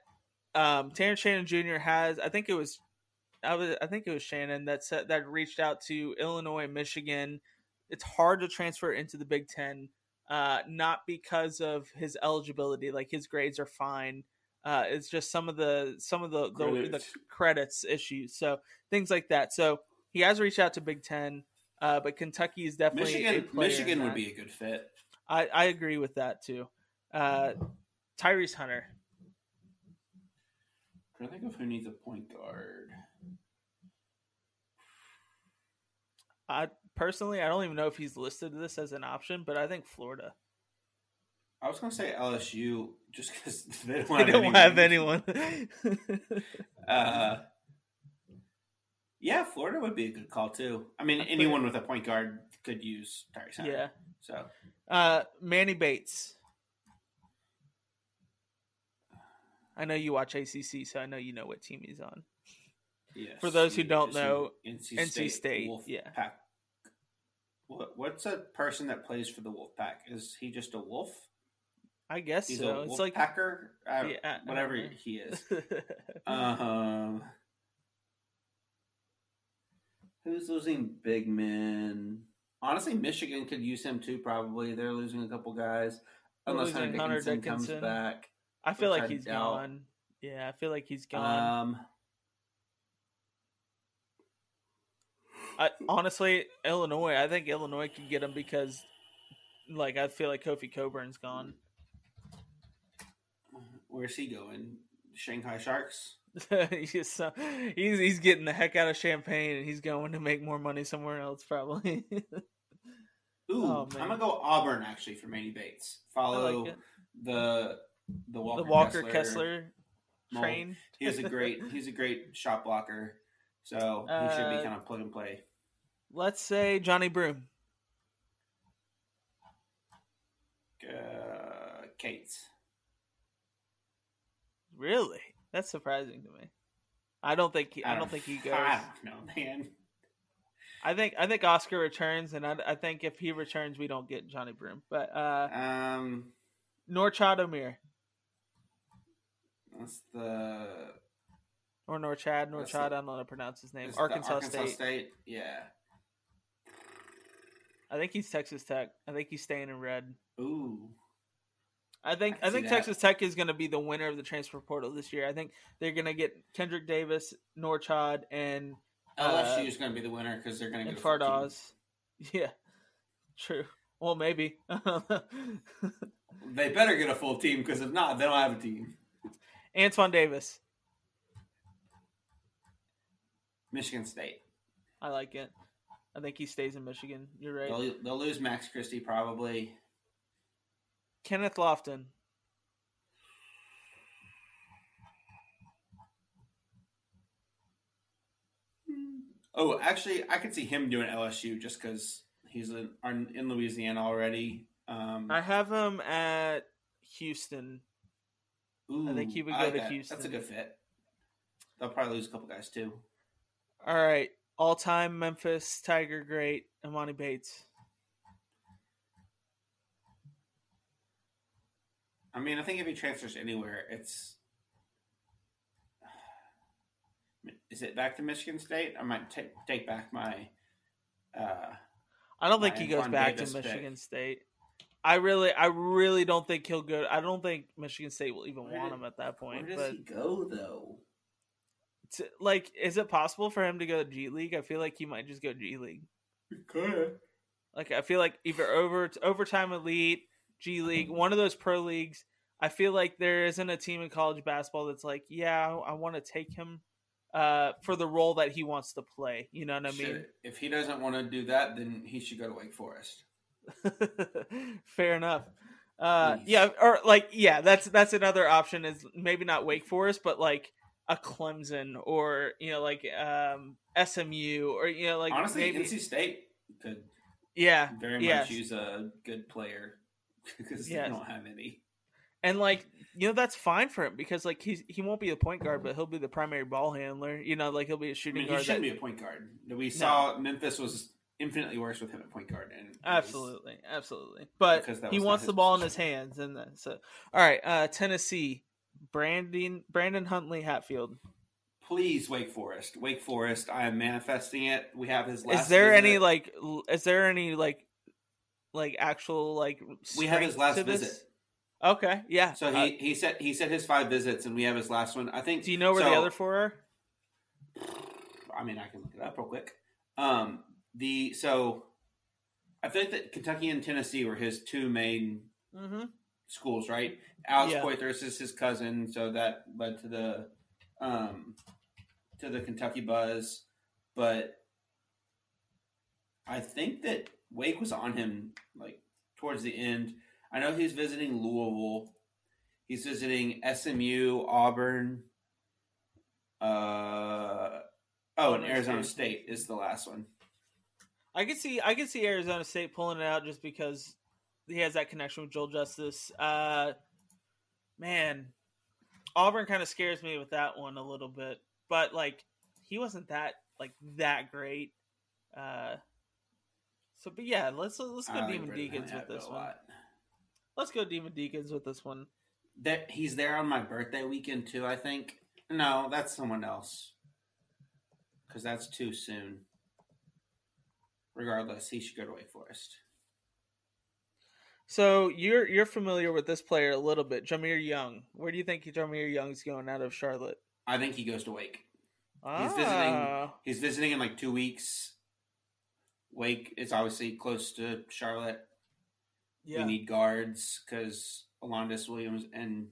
um, Terrence Shannon Jr. has. I think it was, I was, I think it was Shannon that said that reached out to Illinois Michigan. It's hard to transfer into the Big Ten, uh, not because of his eligibility. Like his grades are fine. Uh, it's just some of the some of the, the, the credits issues. So things like that. So he has reached out to Big Ten, uh, but Kentucky is definitely Michigan. Michigan would be a good fit. I, I agree with that too. Uh, Tyrese Hunter, I think of who needs a point guard. I personally, I don't even know if he's listed this as an option, but I think Florida. I was gonna say LSU just because *laughs* they don't, they don't have anyone. *laughs* uh, yeah, Florida would be a good call too. I mean, anyone with a point guard could use Tyrese Yeah. So, uh, Manny Bates. I know you watch ACC, so I know you know what team he's on. Yes, For those who don't know, NC State, NC State yeah. Pack. What, what's a person that plays for the Wolf Pack? Is he just a wolf? I guess He's so. it's like Packer, uh, yeah, whatever he is. *laughs* um, who's losing big men? Honestly, Michigan could use him too. Probably they're losing a couple guys, unless Hunter Dickinson, Hunter Dickinson comes back. I feel like he's doubt. gone. Yeah, I feel like he's gone. Um, I, honestly, Illinois. I think Illinois could get him because, like, I feel like Kofi Cockburn's gone. Where's he going? Shanghai Sharks. *laughs* he's, uh, he's he's getting the heck out of Champaign, and he's going to make more money somewhere else, probably. *laughs* Ooh, oh, I'm gonna go Auburn actually for Manny Bates. Follow like the the Walker, the Walker Kessler, Kessler train. He's a great *laughs* he's a great shot blocker, so he uh, should be uh, kind of plug and play. Let's say Johni Broome. Uh, Kate's. Really? That's surprising to me. I don't think he, I, don't, think he *laughs* goes. I don't know, man. I think I think Oscar returns, and I, I think if he returns, we don't get Johni Broome. But uh, um, Norchad Omier. That's the or Norchad, Norchad. The... I don't know how to pronounce his name. Arkansas, Arkansas State. State. Yeah. I think he's Texas Tech. I think he's staying in red. Ooh. I think I, I think Texas Tech is going to be the winner of the transfer portal this year. I think they're going to get Kendrick Davis, Norchad, and LSU uh, is going to be the winner because they're going to get Fardaws. *laughs* Yeah, true. Well, maybe. *laughs* they better get a full team because if not, they don't have a team. Antoine Davis. Michigan State. I like it. I think he stays in Michigan. You're right. They'll, they'll lose Max Christie probably. Kenneth Lofton. Oh, actually, I could see him doing LSU just because he's in, in Louisiana already. Um, I have him at Houston. Ooh, I think he would go like to that. Houston. That's a good fit. They'll probably lose a couple guys too. All right, all time Memphis Tiger great Emoni Bates. I mean, I think if he transfers anywhere, it's *sighs* is it back to Michigan State? I might take take back my. Uh, I don't think he goes back Davis to Michigan pick. State. I really, I really don't think he'll go. I don't think Michigan State will even where want him at that point. Where does but, he go though? To, like, is it possible for him to go to G League? I feel like he might just go G League. He could. Like, I feel like either over overtime elite, G League, one of those pro leagues. I feel like there isn't a team in college basketball that's like, yeah, I, I want to take him uh, for the role that he wants to play. You know what I mean? If he doesn't want to do that, then he should go to Wake Forest. *laughs* Fair enough. Uh, yeah, or like yeah, that's that's another option. Is maybe not Wake Forest, but like a Clemson or you know like um, SMU or you know like honestly maybe... NC State could yeah very yes. much use a good player *laughs* because yes. they don't have any. And like you know that's fine for him because like he's he won't be a point guard, but he'll be the primary ball handler. You know, like he'll be a shooting I mean, guard. He shouldn't that... be a point guard. We saw no. Memphis was infinitely worse with him at point guard. And absolutely, absolutely. But he wants the ball position. in his hands, and then, so all right. Uh, Tennessee, Brandon Brandon Huntley Hatfield. Please, Wake Forest. Wake Forest. I am manifesting it. We have his last. Is there visit. any like? Is there any like, like actual like? We have his last visit. Okay, yeah. So he, uh, he said he said his five visits, and we have his last one. I think. Do you know where so, the other four are? I mean, I can look it up real quick. Um, the so I think that Kentucky and Tennessee were his two main mm-hmm. schools, right? Alex yeah. Poythress is his cousin, so that led to the um, to the Kentucky buzz. But I think that Wake was on him like towards the end. I know he's visiting Louisville. He's visiting SMU, Auburn. Uh, oh, and Arizona State is the last one. I can see I can see Arizona State pulling it out just because he has that connection with Joel Justice. Uh, man, Auburn kind of scares me with that one a little bit, but like he wasn't that like that great. Uh, so, but yeah, let's let's go Demon Deacons with this one. Let's go Demon Deacons with this one. That he's there on my birthday weekend too. I think. No, that's someone else. Because that's too soon regardless, he should go to Wake Forest. So you're you're familiar with this player a little bit, Jahmir Young. Where do you think Jahmir Young's going out of Charlotte? I think he goes to Wake. Ah. He's visiting. He's visiting in like two weeks. Wake is obviously close to Charlotte. Yeah. We need guards because Alondes Williams and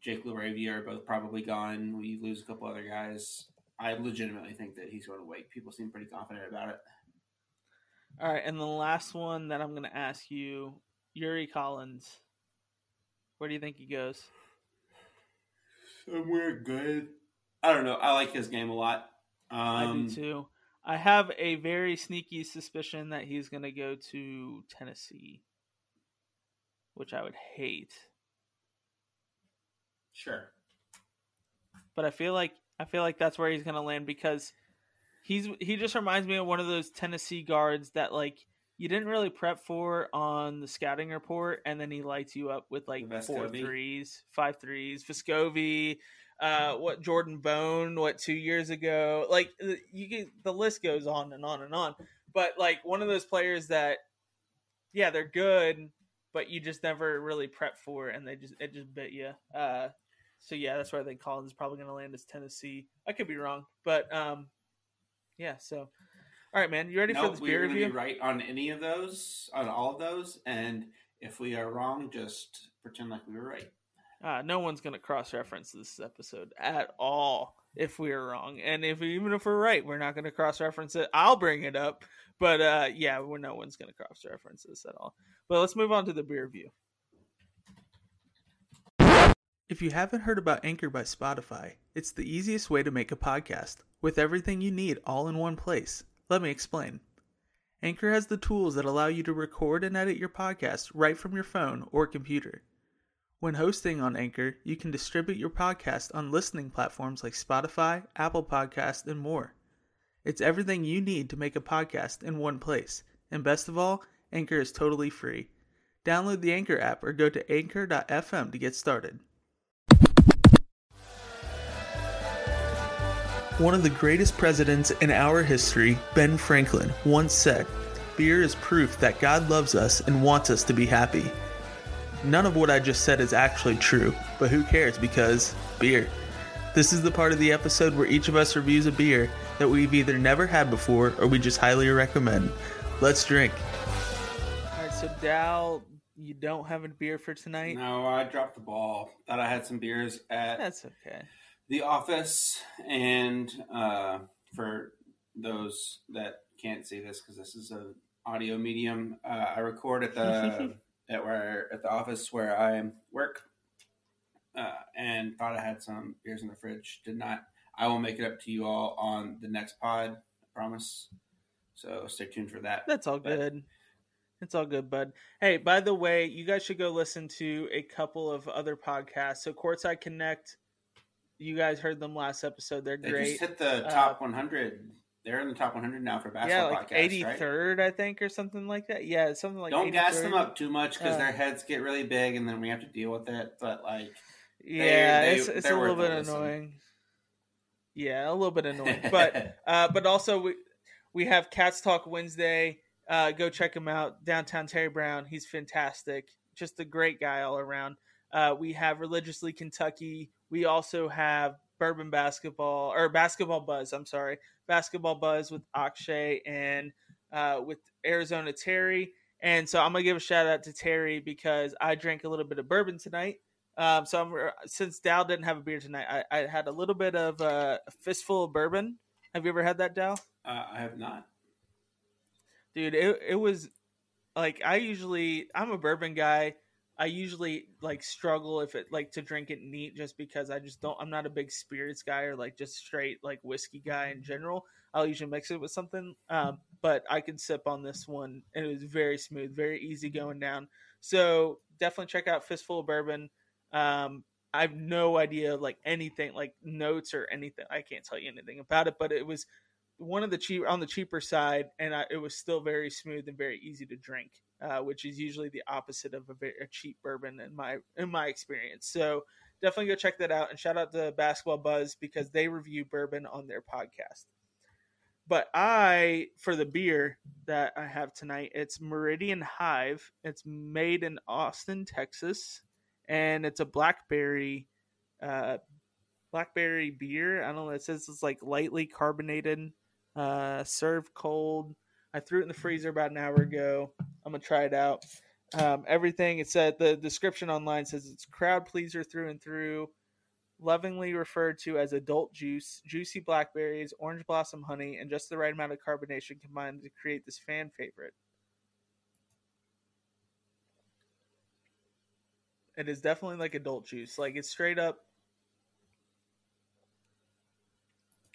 Jake LaRavia are both probably gone. We lose a couple other guys. I legitimately think that he's going to Wake. People seem pretty confident about it. All right, and the last one that I'm going to ask you, Yuri Collins. Where do you think he goes? Somewhere good. I don't know. I like his game a lot. Um, I do um, too. I have a very sneaky suspicion that he's going to go to Tennessee, which I would hate. Sure. But I feel like I feel like that's where he's going to land because he's he just reminds me of one of those Tennessee guards that like you didn't really prep for on the scouting report, and then he lights you up with like four threes, five threes. Vescovi, uh, what Jordan Bone, what two years ago? Like you get the list goes on and on and on. But like one of those players that, yeah, they're good, but you just never really prep for, it, and they just it just bit you. Uh, so yeah, that's why I think Collins is probably going to land as Tennessee. I could be wrong, but um, yeah. So, all right, man, you ready nope, for this beer review? Be right on any of those, on all of those, and if we are wrong, just pretend like we were right. Uh, no one's going to cross reference this episode at all. if we are wrong, and if even if we're right, we're not going to cross reference it. I'll bring it up, but uh, yeah, we're no one's going to cross reference this at all. But let's move on to the beer review. If you haven't heard about Anchor by Spotify, it's the easiest way to make a podcast with everything you need all in one place. Let me explain. Anchor has the tools that allow you to record and edit your podcast right from your phone or computer. When hosting on Anchor, you can distribute your podcast on listening platforms like Spotify, Apple Podcast, and more. It's everything you need to make a podcast in one place. And best of all, Anchor is totally free. Download the Anchor app or go to anchor.fm to get started. One of the greatest presidents in our history, Ben Franklin, once said, Beer is proof that God loves us and wants us to be happy. None of what I just said is actually true, but who cares because beer. This is the part of the episode where each of us reviews a beer that we've either never had before or we just highly recommend. Let's drink. All right, so Dowell, you don't have a beer for tonight? No, I dropped the ball. Thought I had some beers at. That's okay the Office, and uh, for those that can't see this because this is an audio medium, uh, I record at the *laughs* at where at the office where I work, uh, and thought I had some beers in the fridge. Did not. I will make it up to you all on the next pod. I promise. So stay tuned for that. That's all but, good. It's all good, bud. Hey, by the way, you guys should go listen to a couple of other podcasts. So Courtside Connect you guys heard them last episode. They're they great. Just hit the uh, top uh, 100. They're in the top 100 now for basketball. Yeah, like 83rd, right? I think, or something like that. Yeah, something like. Don't 83rd. gas them up too much because uh, their heads get really big, and then we have to deal with it. But like, yeah, they, it's, it's a little bit annoying. Yeah, a little bit annoying, *laughs* but uh, but also we we have Cats Talk Wednesday. Uh, go check him out downtown Terry Brown. He's fantastic, just a great guy all around. Uh, we have religiously Kentucky we also have Bourbon Basketball or Basketball Buzz. I'm sorry, Basketball Buzz with Akshay and uh, with Arizona Terry. And so I'm gonna give a shout out to Terry because I drank a little bit of bourbon tonight. Um, so I'm, since Dowell didn't have a beer tonight, I, I had a little bit of uh, a fistful of bourbon. Have you ever had that, Dowell? Uh, I have not. Dude, it it was like I usually I'm a bourbon guy I usually like struggle if it like to drink it neat just because I just don't I'm not a big spirits guy or like just straight like whiskey guy in general. I'll usually mix it with something. Um, but I can sip on this one and it was very smooth, very easy going down. So definitely check out Fistful of Bourbon. Um, I have no idea like anything like notes or anything. I can't tell you anything about it, but it was one of the cheap on the cheaper side, and I, it was still very smooth and very easy to drink uh, which is usually the opposite of a, very, a cheap bourbon in my in my experience. So definitely go check that out and shout out to Basketball Buzz because they review bourbon on their podcast. But I, for the beer that I have tonight, it's Meridian Hive. It's made in Austin, Texas, and it's a blackberry, uh, blackberry beer. I don't know. It says it's like lightly carbonated, uh, served cold. I threw it in the freezer about an hour ago. I'm gonna try it out. Um, everything it said the description online says it's crowd pleaser through and through, lovingly referred to as adult juice, juicy blackberries, orange blossom honey, and just the right amount of carbonation combined to create this fan favorite. It is definitely like adult juice. Like it's straight up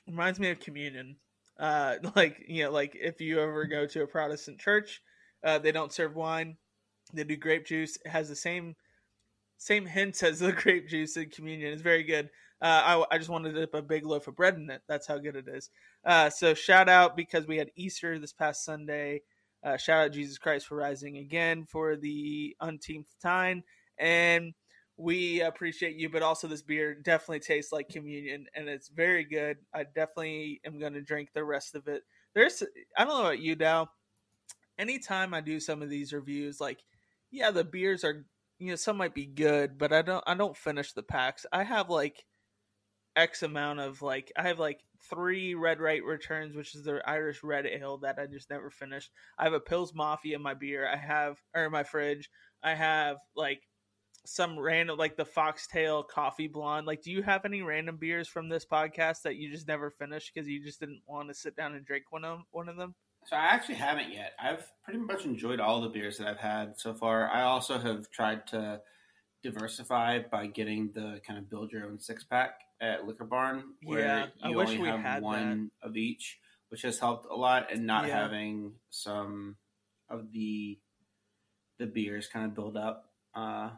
reminds me of communion. Uh, *laughs* like you know, like if you ever go to a Protestant church uh, they don't serve wine. They do grape juice. It has the same same hints *laughs* as the grape juice in communion. It's very good. Uh, I, I, just wanted to dip a big loaf of bread in it. That's how good it is. Uh, so shout out because we had Easter this past Sunday. Uh, shout out Jesus Christ for rising again for the unteenth time, and we appreciate you. But also, this beer definitely tastes like communion, and it's very good. I definitely am going to drink the rest of it. There's, I don't know about you, Dowell anytime I do some of these reviews, like, yeah, the beers are, you know, some might be good, but I don't, I don't finish the packs. I have like X amount of like, I have like three Red Right returns, which is the Irish Red Ale that I just never finished. I have a Pils Mafia in my beer. I have, or in my fridge. I have like some random like the foxtail coffee blonde. Like, do you have any random beers from this podcast that you just never finished because you just didn't want to sit down and drink one of one of them? So I actually haven't yet. I've pretty much enjoyed all the beers that I've had so far. I also have tried to diversify by getting the kind of build your own six pack at Liquor Barn, where yeah, you only have one that. of each, which has helped a lot, and not yeah. having some of the the beers kind of build up. Uh,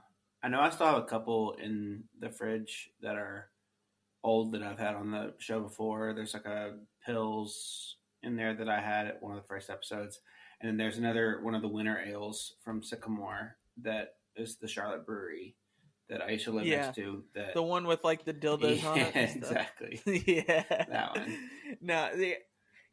I know I still have a couple in the fridge that are old that I've had on the show before. There's like a pills in there that I had at one of the first episodes, and then there's another one of the winter ales from Sycamore that is the Charlotte Brewery that I used to live yeah. next to. That the one with like the dildos yeah, on it. *laughs* exactly. *laughs* yeah, that one. *laughs* No, the,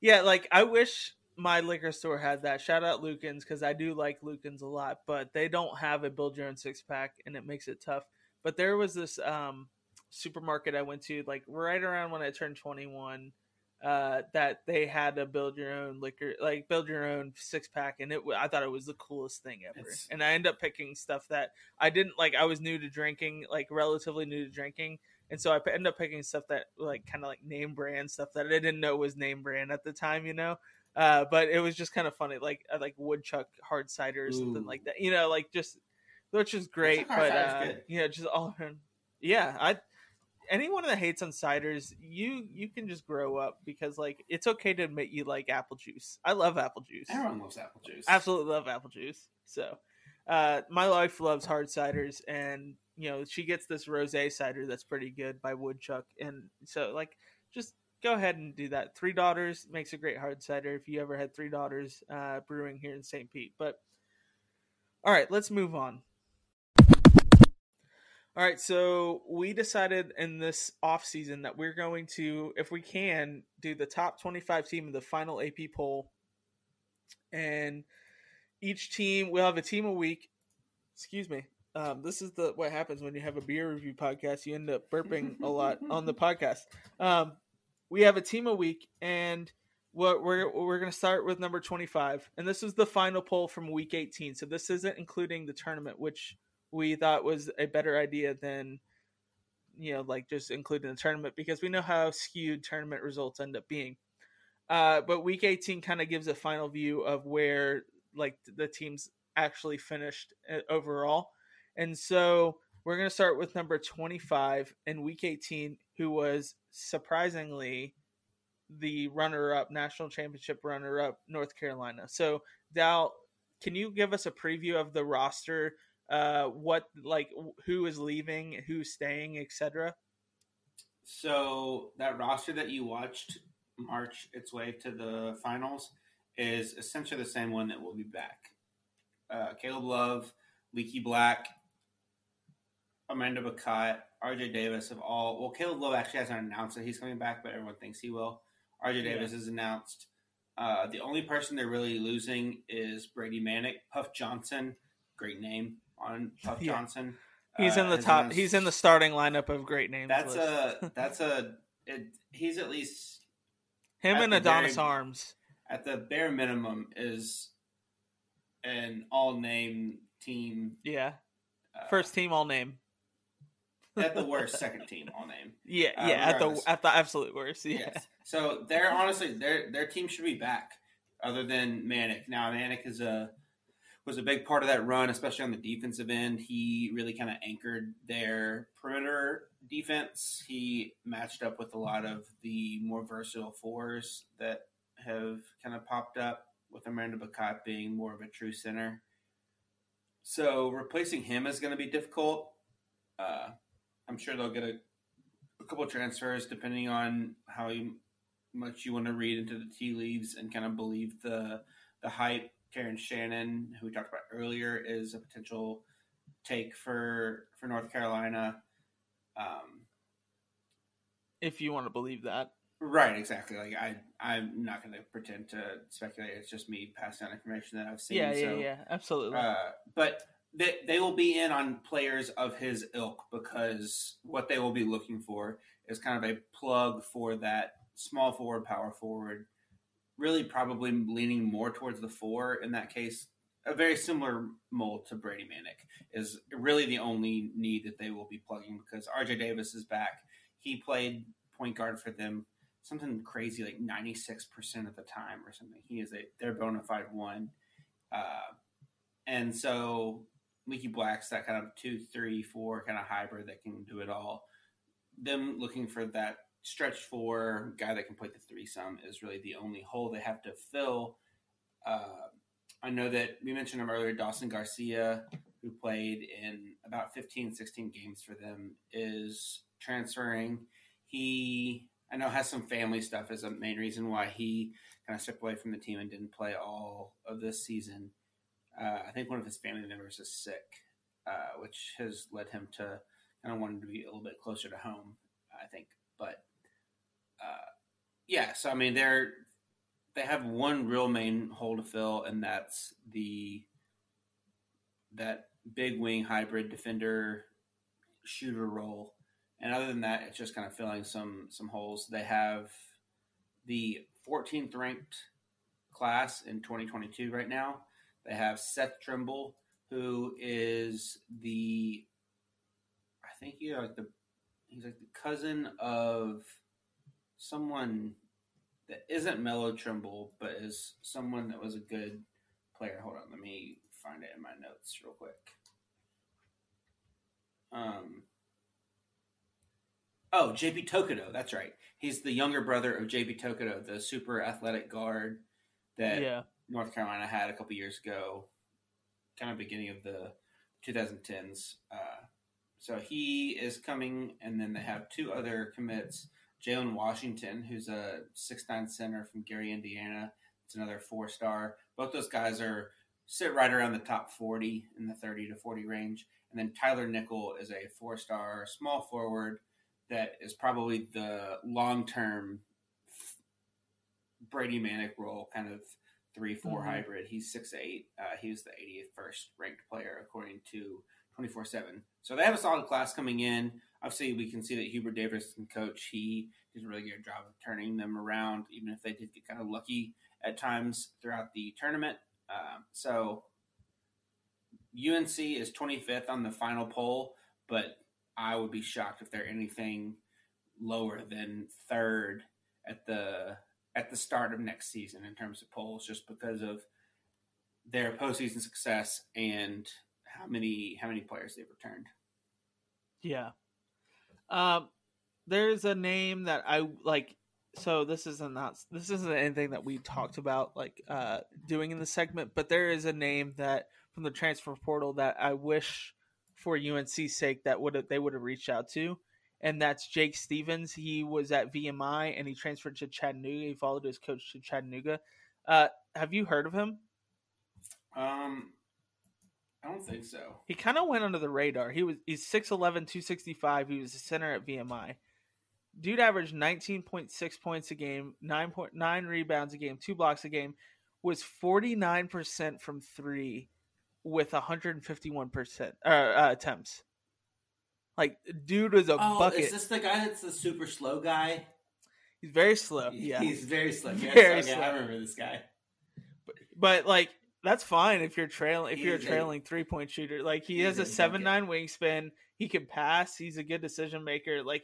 yeah, like I wish my liquor store had that. Shout out Lucan's because I do like Lucan's a lot, but they don't have a build your own six pack, and it makes it tough. But there was this um, supermarket I went to like right around when I turned twenty one uh, that they had to build your own liquor, like build your own six pack, and it I thought it was the coolest thing ever. It's... And I end up picking stuff that I didn't like. I was new to drinking, like relatively new to drinking, and so I end up picking stuff that like kind of like name brand stuff that I didn't know was name brand at the time, you know. Uh, but it was just kind of funny, like uh, like woodchuck hard cider or something like that, you know, like just which is great, but uh, you know, just all around. Yeah, I anyone that hates on ciders, you you can just grow up because like it's okay to admit you like apple juice. I love apple juice. Everyone loves apple juice. Absolutely love apple juice. So, uh, my wife loves hard ciders, and you know she gets this rosé cider that's pretty good by Woodchuck, and so like just go ahead and do that. Three Daughters makes a great hard cider. If you ever had Three Daughters uh, Brewing here in St. Pete, but all right, let's move on. All right, so we decided in this off season that we're going to, if we can, do the top 25 team of the final AP poll. And each team, we'll have a team a week. Excuse me. Um, this is the what happens when you have a beer review podcast. You end up burping a lot on the *laughs* podcast. Um, we have a team a week, and what we're we're going to start with number 25, and this is the final poll from week 18. So this isn't including the tournament, which we thought was a better idea than you know like just including the tournament because we know how skewed tournament results end up being uh, but week 18 kind of gives a final view of where like the teams actually finished uh, overall and so we're going to start with number 25 in week 18 who was surprisingly the runner up national championship runner up north carolina so dal can you give us a preview of the roster uh, what like who is leaving, who's staying, etc. So that roster that you watched march its way to the finals is essentially the same one that will be back. Uh, Caleb Love, Leaky Black, Armando Bacot, RJ Davis have all. Well, Caleb Love actually hasn't announced that he's coming back, but everyone thinks he will. RJ yeah. Davis is announced. Uh, the only person they're really losing is Brady Manek, Puff Johnson, great name on Puff yeah. Johnson. He's uh, in the top. he's in the starting lineup of great names. That's list. a. *laughs* That's a. It, he's at least him and Adonis very, Arms. At the bare minimum, is an all name team. Yeah, uh, first team all name. At the worst, second team all name. Yeah, uh, yeah. At the at the absolute worst. Yeah. Yes. So they're honestly their their team should be back. Other than Manek. Now Manek is a was a big part of that run, especially on the defensive end. He really kind of anchored their perimeter defense. He matched up with a lot of the more versatile fours that have kind of popped up, with Armando Bacot being more of a true center. So replacing him is going to be difficult. Uh, I'm sure they'll get a, a couple transfers depending on how you, much you want to read into the tea leaves and kind of believe the the hype Terrence Shannon, who we talked about earlier, is a potential take for for North Carolina. Um, if you want to believe that, right? Exactly. Like I, I'm not going to pretend to speculate. It's just me passing on information that I've seen. Yeah, yeah, so, yeah. Absolutely. Uh, but they they will be in on players of his ilk because what they will be looking for is kind of a plug for that small forward, power forward really probably leaning more towards the four in that case a very similar mold to Brady Manek is really the only need that they will be plugging because RJ Davis is back. He played point guard for them something crazy like 96% of the time or something. He is a their bona fide one. Uh, and so Leaky Black's that kind of two, three, four kind of hybrid that can do it all. Them looking for that stretch four guy that can play the three some is really the only hole they have to fill. Uh, I know that we mentioned him earlier, Dawson Garcia, who played in about 15, 16 games for them, is transferring. He, I know, has some family stuff as a main reason why he kind of stepped away from the team and didn't play all of this season. Uh, I think one of his family members is sick, uh, which has led him to kind of wanting to be a little bit closer to home. I think, but uh, yeah. So I mean, they're they have one real main hole to fill, and that's the that big wing hybrid defender shooter role. And other than that, it's just kind of filling some some holes. They have the 14th ranked class in 2022 right now. They have Seth Trimble, who is the I think he's like the he's like the cousin of someone that isn't Melo Trimble, but is someone that was a good player. Hold on, let me find it in my notes real quick. Um. Oh, JP Tokoto, that's right. He's the younger brother of JP Tokoto, the super athletic guard that yeah. North Carolina had a couple years ago, kind of beginning of the 2010s. Uh, so he is coming, and then they have two other commits. Jalen Washington, who's a six-nine center from Gary, Indiana. It's another four star. Both those guys are sit right around the top 40 in the 30 to 40 range. And then Tyler Nickel is a four star small forward that is probably the long term Brady Manek role, kind of three four mm-hmm. hybrid. He's six eight. Uh, he was the 81st ranked player according to 24 seven. So they have a solid class coming in obviously we can see that Hubert Davis and coach. He did a really good job of turning them around, even if they did get kind of lucky at times throughout the tournament. Uh, so UNC is 25th on the final poll, but I would be shocked if they're anything lower than third at the at the start of next season in terms of polls, just because of their postseason success and how many how many players they've returned. Yeah, um, there's a name that I like. So this isn't not this isn't anything that we talked about like uh, doing in the segment, but there is a name that from the transfer portal that I wish for UNC's sake that would they would have reached out to, and that's Jake Stevens. He was at VMI and he transferred to Chattanooga. He followed his coach to Chattanooga. Uh, have you heard of him? Um, I don't think so. He kind of went under the radar. He was he's 6'11", 265. He was a center at VMI. Dude averaged 19.6 points a game, 9.9 rebounds a game, two blocks a game, was 49% from 3 with 151% uh, uh, attempts. Like dude was a oh, bucket. Is this the guy that's the super slow guy? He's very slow. Yeah. He's very slow. *laughs* Yes, very okay, slow. I remember this guy. But, but like that's fine if you're trailing if you're a trailing three point shooter. Like he has a seven nine wingspan. He can pass. He's a good decision maker. Like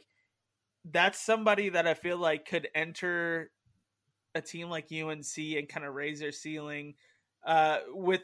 that's somebody that I feel like could enter a team like UNC and kind of raise their ceiling. Uh, with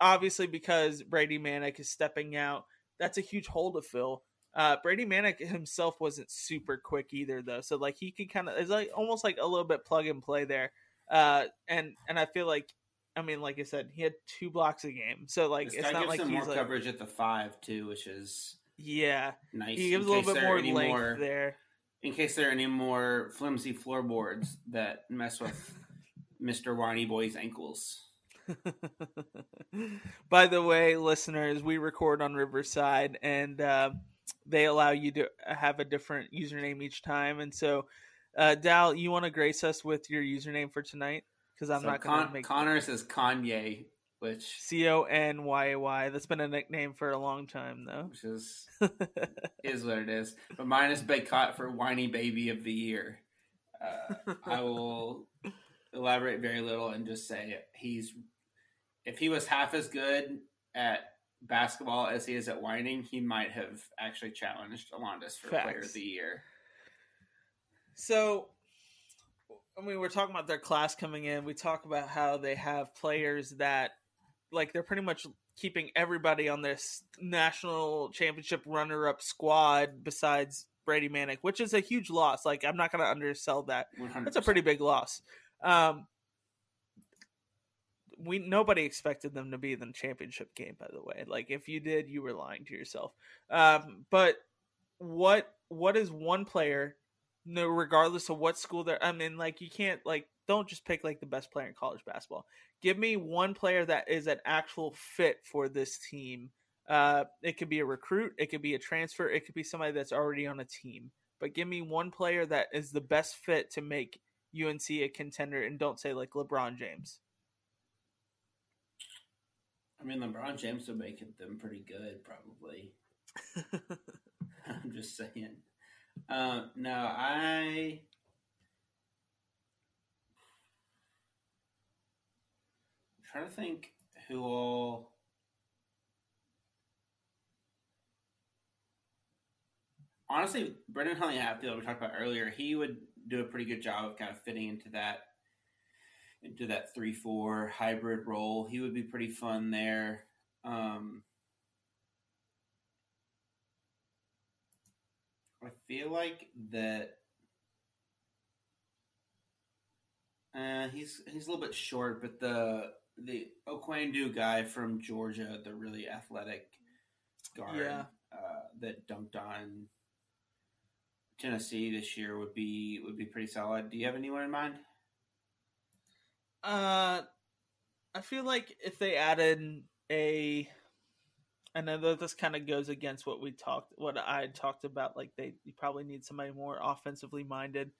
obviously because Brady Manek is stepping out, that's a huge hole to fill. Uh, Brady Manek himself wasn't super quick either, though. So like he could kind of it's like almost like a little bit plug and play there. Uh, and and I feel like I mean, like I said, he had two blocks a game, so like it's not like he's more like, coverage at the five too, which is yeah nice. He gives a little bit more length more, there. In case there are any more flimsy floorboards that mess with *laughs* Mister Whiny Boy's ankles. *laughs* By the way, listeners, we record on Riverside, and uh, they allow you to have a different username each time. And so, uh, Dal, you want to grace us with your username for tonight? because I'm so not going to make. Connor says Kanye, which C O N Y A Y. That's been a nickname for a long time, though. Which is *laughs* is what it is. But mine is Bacot for whiny baby of the year. Uh, I will elaborate very little and just say he's if he was half as good at basketball as he is at whining, he might have actually challenged Alondes for Facts. Player of the Year. So, I mean, we're talking about their class coming in. We talk about how they have players that, like, they're pretty much keeping everybody on this national championship runner-up squad besides Brady Manek, which is a huge loss. Like, I'm not going to undersell that. 100%. That's a pretty big loss. Um, we nobody expected them to be in the championship game. By the way, like if you did, you were lying to yourself. Um, but what what is one player, no, regardless of what school they're? I mean, like you can't like don't just pick like the best player in college basketball. Give me one player that is an actual fit for this team. Uh, it could be a recruit, it could be a transfer, it could be somebody that's already on a team. But give me one player that is the best fit to make UNC a contender, and don't say like LeBron James. I mean, LeBron James would make them pretty good, probably. *laughs* I'm just saying. Uh, no, I. I'm trying to think who all. Honestly, Brandon Huntley Hatfield, we talked about earlier, he would do a pretty good job of kind of fitting into that into that three four hybrid role. He would be pretty fun there. Um, I feel like that. Uh, he's he's a little bit short, but the the Oquendo guy from Georgia, the really athletic guard yeah. uh, that dumped on Tennessee this year, would be would be pretty solid. Do you have anyone in mind? Uh, I feel like if they added a, I know that this kind of goes against what we talked, what I talked about. Like they you probably need somebody more offensively minded.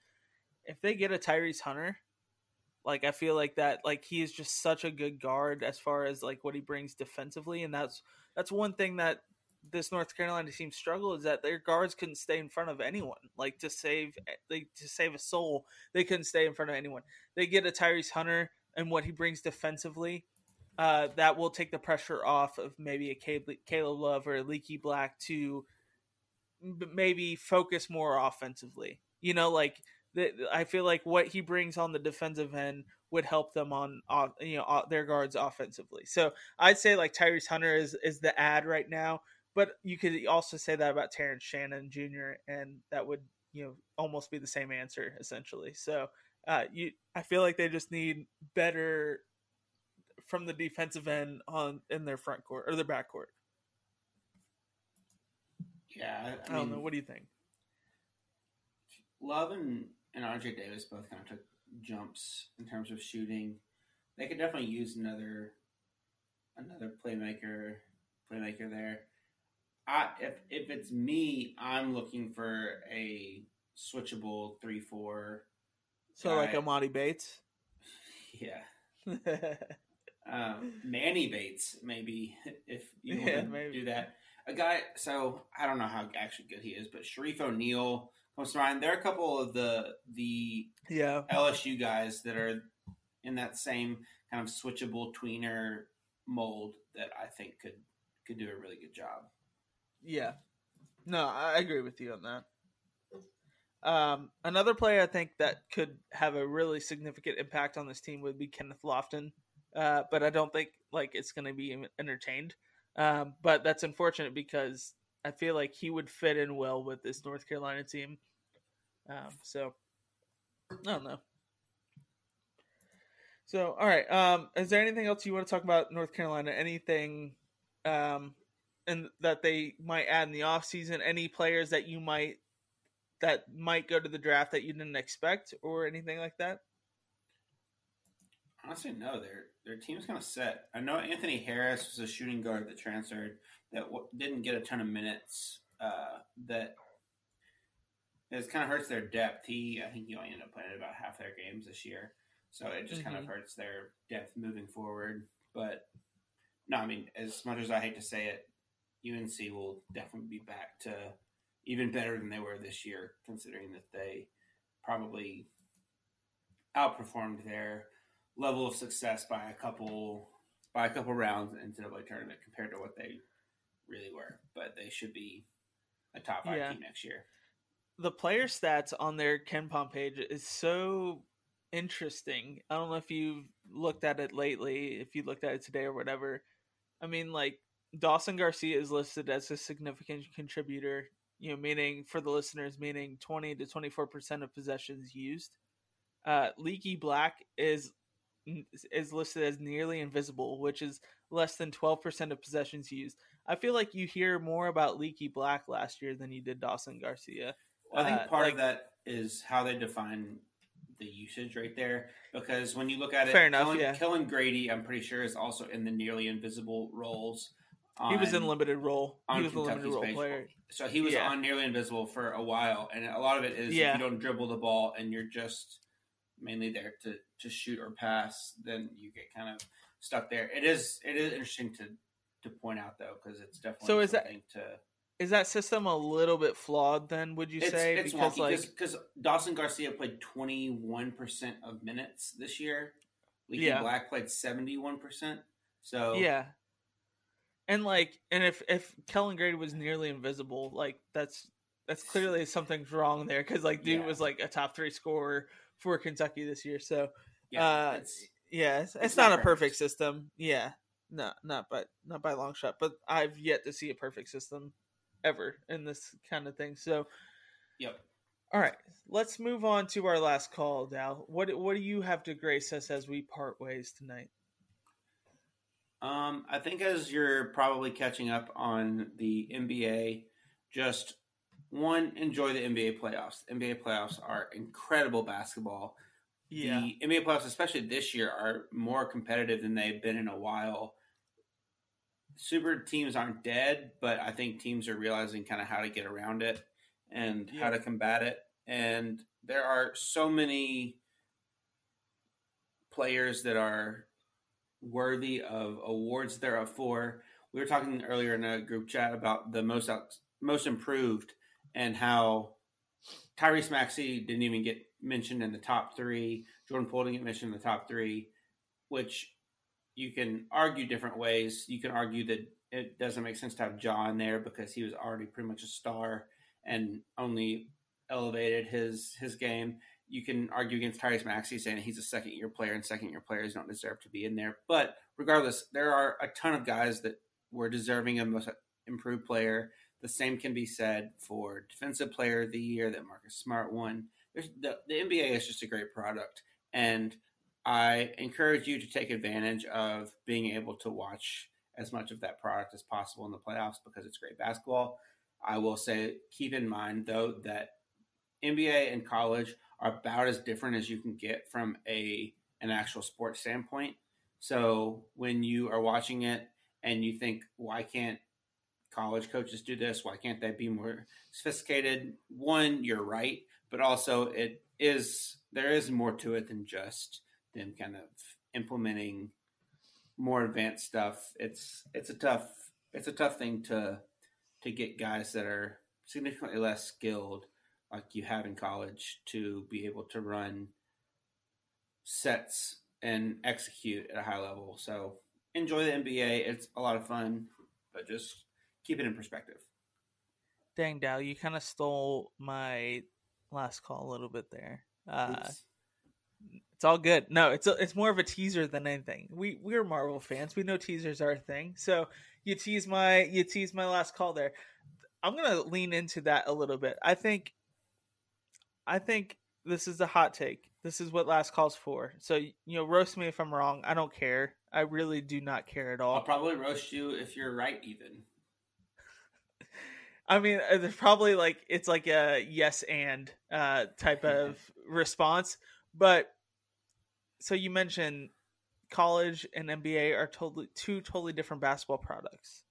If they get a Tyrese Hunter, like I feel like that, like he is just such a good guard as far as like what he brings defensively, and that's that's one thing that this North Carolina team struggle is that their guards couldn't stay in front of anyone. Like to save like to save a soul, they couldn't stay in front of anyone. They get a Tyrese Hunter and what he brings defensively. Uh, that will take the pressure off of maybe a Caleb Love or a Leaky Black to maybe focus more offensively. You know, like the, I feel like what he brings on the defensive end would help them on, you know their guards offensively. So I'd say like Tyrese Hunter is is the ad right now but you could also say that about Terrence Shannon Jr. and that would you know almost be the same answer essentially. So uh, you, I feel like they just need better from the defensive end on in their front court or their back court. Yeah, I, I, don't mean, know. What do you think? Love and, and RJ Davis both kind of took jumps in terms of shooting. They could definitely use another another playmaker playmaker there. I if if it's me, I'm looking for a switchable three four. So guy. like Emoni Bates. *laughs* Yeah. *laughs* um, Manny Bates, maybe if you want yeah, to maybe. do that. A guy. So I don't know how actually good he is, but Shareef O'Neal comes to mind. There are a couple of the the yeah LSU guys that are in that same kind of switchable tweener mold that I think could could do a really good job. Yeah. No, I agree with you on that. Um, another player I think that could have a really significant impact on this team would be Kenneth Lofton, uh, but I don't think like it's going to be entertained. Um, but that's unfortunate because I feel like he would fit in well with this North Carolina team. Um, so I don't know. So all right, um, is there anything else you want to talk about North Carolina? Anything um, and that they might add in the offseason? Any players that you might that might go to the draft that you didn't expect or anything like that? Honestly, no. Their their team's kind of set. I know Anthony Harris was a shooting guard that transferred that w- didn't get a ton of minutes. Uh, that it kind of hurts their depth. He, I think, he only ended up playing about half their games this year, so it just mm-hmm. kind of hurts their depth moving forward. But no, I mean, as much as I hate to say it, UNC will definitely be back to even better than they were this year, considering that they probably outperformed their level of success by a couple by a couple rounds in the NCAA tournament compared to what they really were. But they should be a top five yeah. team next year. The player stats on their KenPom page is so interesting. I don't know if you've looked at it lately, if you looked at it today or whatever. I mean, like Dawson Garcia is listed as a significant contributor. You know, meaning for the listeners, meaning twenty to twenty four percent of possessions used. Uh, Leaky Black is is listed as nearly invisible, which is less than 12% of possessions used. I feel like you hear more about Leaky Black last year than you did Dawson Garcia. Well, I think uh, part like, of that is how they define the usage right there. Because when you look at it, fair enough. Kellan, yeah. Kellan Grady, I'm pretty sure, is also in the nearly invisible roles. He was in limited role. He was Kentucky's a limited role page. player. So he was yeah. on nearly invisible for a while, and a lot of it is yeah. if you don't dribble the ball and you're just mainly there to to shoot or pass, then you get kind of stuck there. It is it is interesting to to point out though because it's definitely so is that to is that system a little bit flawed then would you it's, say it's because wonky, like because dawson garcia played 21% of minutes this year leaky yeah. black played 71% so yeah and like and if if kellan grady was nearly invisible like that's that's clearly something's wrong there because like dude yeah. was like a top three scorer for kentucky this year so yeah, uh, it's, yeah, it's, it's, it's not, not, a perfect system. Yeah, no, not by not by long shot. But I've yet to see a perfect system ever in this kind of thing. So, yep. All right, let's move on to our last call, Dal. What what do you have to grace us as we part ways tonight? Um, I think as you're probably catching up on the NBA, just one enjoy the NBA playoffs. NBA playoffs are incredible basketball yeah. the NBA playoffs, especially this year, are more competitive than they've been in a while. Super teams aren't dead, but I think teams are realizing kind of how to get around it and yeah. how to combat it. And there are so many players that are worthy of awards they're up for. We were talking earlier in a group chat about the most out, most improved and how Tyrese Maxey didn't even get mentioned in the top three. Jordan Poole didn't get mentioned in the top three, which you can argue different ways. You can argue that it doesn't make sense to have Ja there because he was already pretty much a star and only elevated his his game. You can argue against Tyrese Maxey saying he's a second year player and second year players don't deserve to be in there. But regardless, there are a ton of guys that were deserving of most improved player. The same can be said for defensive player of the year that Marcus Smart won the, the NBA is just a great product, and I encourage you to take advantage of being able to watch as much of that product as possible in the playoffs because it's great basketball. I will say, keep in mind though that NBA and college about as different as you can get from a an actual sports standpoint. So when you are watching it and you think, why can't college coaches do this? Why can't they be more sophisticated? One, you're right but also it is there is more to it than just them kind of implementing more advanced stuff. It's it's a tough it's a tough thing to to get guys that are significantly less skilled like you have in college to be able to run sets and execute at a high level. So enjoy the NBA. It's a lot of fun, but just keep it in perspective. Dang, Dow, you kind of stole my last call a little bit there. Uh, it's all good. No, it's a, it's more of a teaser than anything. We we're Marvel fans. We know teasers are a thing. So you tease my you tease my last call there. I'm gonna lean into that a little bit. I think I think this is a hot take. This is what last call's for. So you know, roast me if I'm wrong. I don't care. I really do not care at all. I'll probably roast you if you're right, even. *laughs* I mean, uh, there's probably like it's like a yes and uh, type *laughs* of response. But so you mentioned college and NBA are totally two totally different basketball products.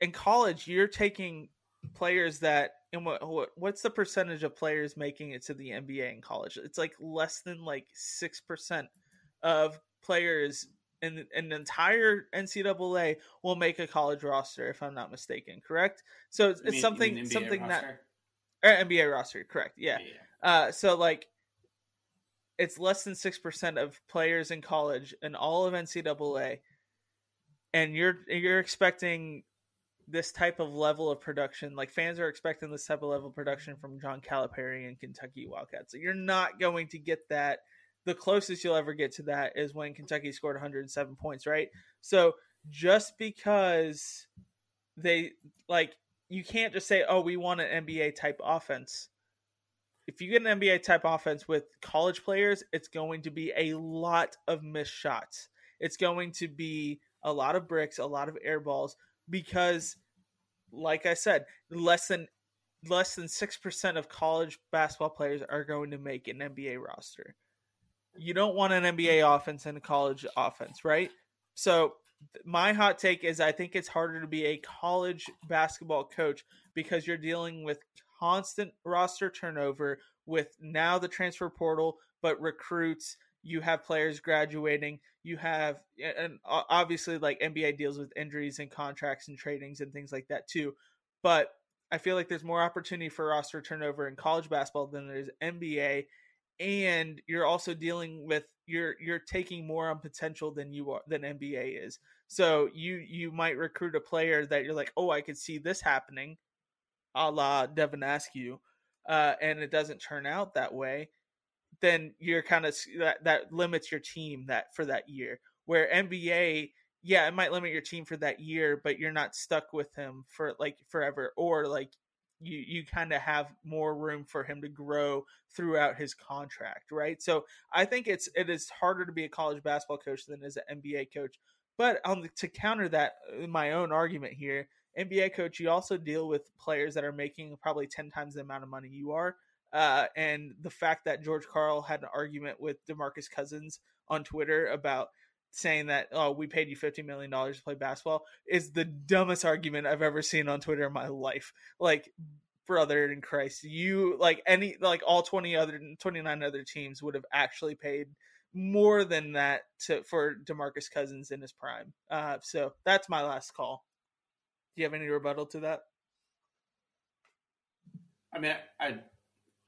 In college, you're taking players that and what, what what's the percentage of players making it to the NBA in college? It's like less than like six percent of players in an entire NCAA will make a college roster, if I'm not mistaken. Correct. So it's, mean, something something roster? that or NBA roster. Correct. Yeah. yeah. Uh, so like it's less than 6% of players in college and all of NCAA and you're you're expecting this type of level of production like fans are expecting this type of level of production from John Calipari and Kentucky Wildcats. So you're not going to get that the closest you'll ever get to that is when Kentucky scored 107 points, right? So just because they like you can't just say, "Oh, we want an NBA type offense." If you get an NBA type offense with college players, it's going to be a lot of missed shots. It's going to be a lot of bricks, a lot of air balls because like I said, less than less than 6% of college basketball players are going to make an NBA roster. You don't want an NBA offense and a college offense, right? So my hot take is I think it's harder to be a college basketball coach because you're dealing with constant roster turnover with now the transfer portal, but recruits, you have players graduating, you have and obviously like NBA deals with injuries and contracts and tradings and things like that too. But I feel like there's more opportunity for roster turnover in college basketball than there's NBA and you're also dealing with you're you're taking more on potential than you are than NBA is. So you you might recruit a player that you're like, oh, I could see this happening, a la Devin Askew, uh, and it doesn't turn out that way. Then you're kind of that that limits your team that for that year. Where NBA, yeah, it might limit your team for that year, but you're not stuck with him for like forever, or like you you kind of have more room for him to grow throughout his contract, right? So I think it's it is harder to be a college basketball coach than as an NBA coach. But on the, to counter that, uh, my own argument here, NBA coach, you also deal with players that are making probably ten times the amount of money you are. Uh, and the fact that George Karl had an argument with DeMarcus Cousins on Twitter about saying that oh we paid you 50 million dollars to play basketball is the dumbest argument I've ever seen on Twitter in my life. Like brother in Christ, you like any like all 20 other 29 other teams would have actually paid more than that to for DeMarcus Cousins in his prime. Uh so that's my last call. Do you have any rebuttal to that? I mean, I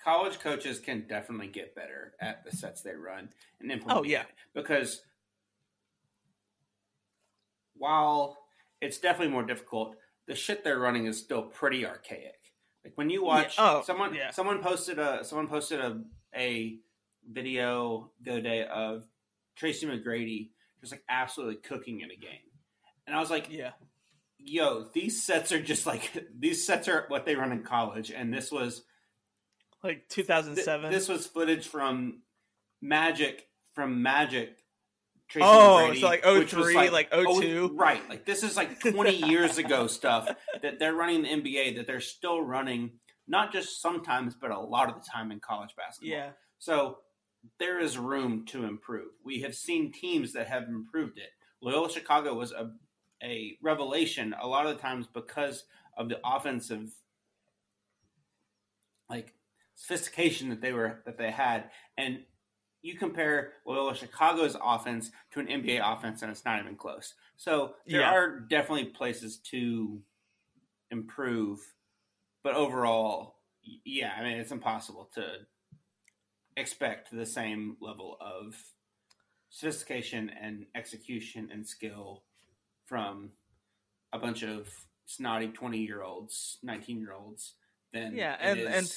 college coaches can definitely get better at the sets they run and oh, implement. Oh yeah, because while it's definitely more difficult, the shit they're running is still pretty archaic. Like when you watch yeah. oh, someone yeah. someone posted a someone posted a a video the other day of Tracy McGrady just like absolutely cooking in a game. And I was like, Yeah. Yo, these sets are just like *laughs* these sets are what they run in college, and this was like 2007. Th- this was footage from Magic from Magic Tracy oh, so like 03, like, like 02. Oh, right. Like this is like 20 years ago stuff that they're running the NBA that they're still running, not just sometimes, but a lot of the time in college basketball. Yeah. So there is room to improve. We have seen teams that have improved it. Loyola Chicago was a, a revelation a lot of the times because of the offensive like sophistication that they were that they had and you compare Loyola Chicago's offense to an NBA offense, and it's not even close. So there yeah. are definitely places to improve, but overall, yeah, I mean it's impossible to expect the same level of sophistication and execution and skill from a bunch of snotty 20 year olds 19 year olds then yeah and and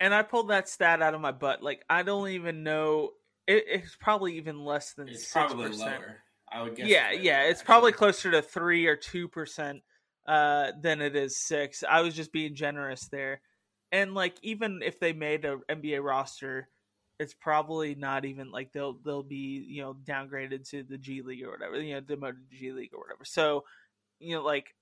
and I pulled that stat out of my butt. Like I don't even know. It, it's probably even less than it's 6%. probably lower. I would guess. Yeah, yeah, it's actually. probably closer to three or two percent uh, than it is six. I was just being generous there, and like even if they made a NBA roster, it's probably not even like they'll they'll be you know downgraded to the G League or whatever, you know demoted to G League or whatever. So you know like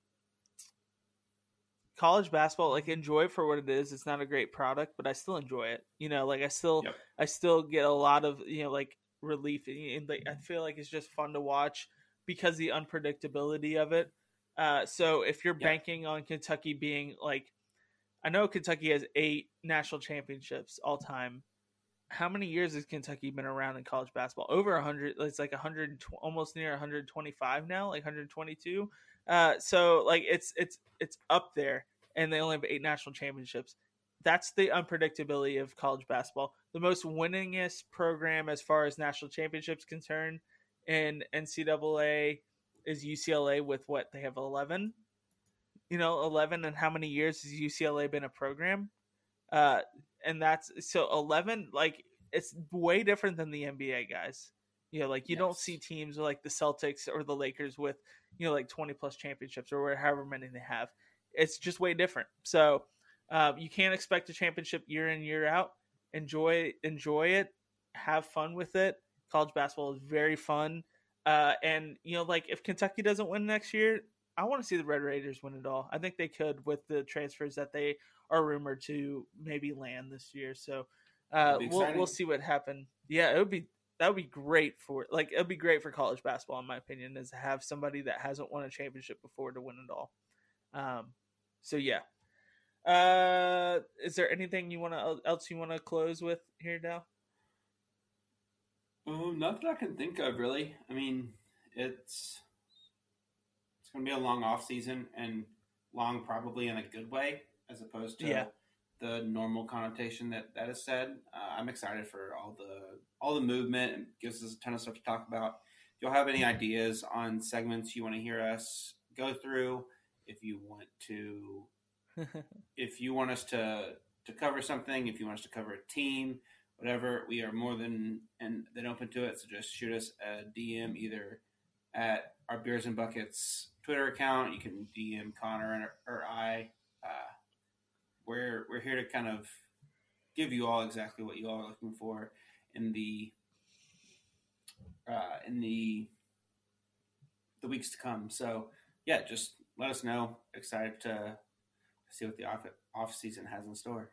college basketball like enjoy for what it is. It's not a great product but i still enjoy it. You know like i still yep. i still get a lot of you know like relief and like i feel like it's just fun to watch because the unpredictability of it. Uh so if you're yep. banking on kentucky being like i know kentucky has eight national championships all time. How many years has kentucky been around in college basketball? Over 100 it's like 100 almost near 125 now like 122 uh, so like it's it's it's up there, and they only have eight national championships. that's the unpredictability of college basketball. The most winningest program as far as national championships concerned in NCAA is UCLA with what they have 11 you know 11 and how many years has UCLA been a program uh and that's so 11 like it's way different than the NBA guys you know like you yes. don't see teams like the Celtics or the Lakers with you know like 20 plus championships or however many they have it's just way different so uh, you can't expect a championship year in year out enjoy enjoy it have fun with it college basketball is very fun uh, and you know, like if Kentucky doesn't win next year, I want to see the Red Raiders win it all. I think they could with the transfers that they are rumored to maybe land this year. So uh, we'll we'll see what happens. Yeah, it would be that would be great for like it would be great for college basketball in my opinion is to have somebody that hasn't won a championship before to win it all. Um, so yeah. Uh, is there anything you want to else you want to close with here, Dal? Um, not that I can think of really. I mean, it's it's going to be a long off season and long probably in a good way as opposed to yeah. The normal connotation that that is said. Uh, I'm excited for all the all the movement and gives us a ton of stuff to talk about. If you'll have any ideas on segments you want to hear us go through, if you want to, *laughs* if you want us to to cover something, if you want us to cover a team, whatever. We are more than and than open to it. So just shoot us a DM either at our beers and buckets Twitter account. You can DM Connor or, or I. Uh, we're we're here to kind of give you all exactly what you all are looking for in the uh, in the the weeks to come. So yeah, just let us know. Excited to see what the off off season has in store.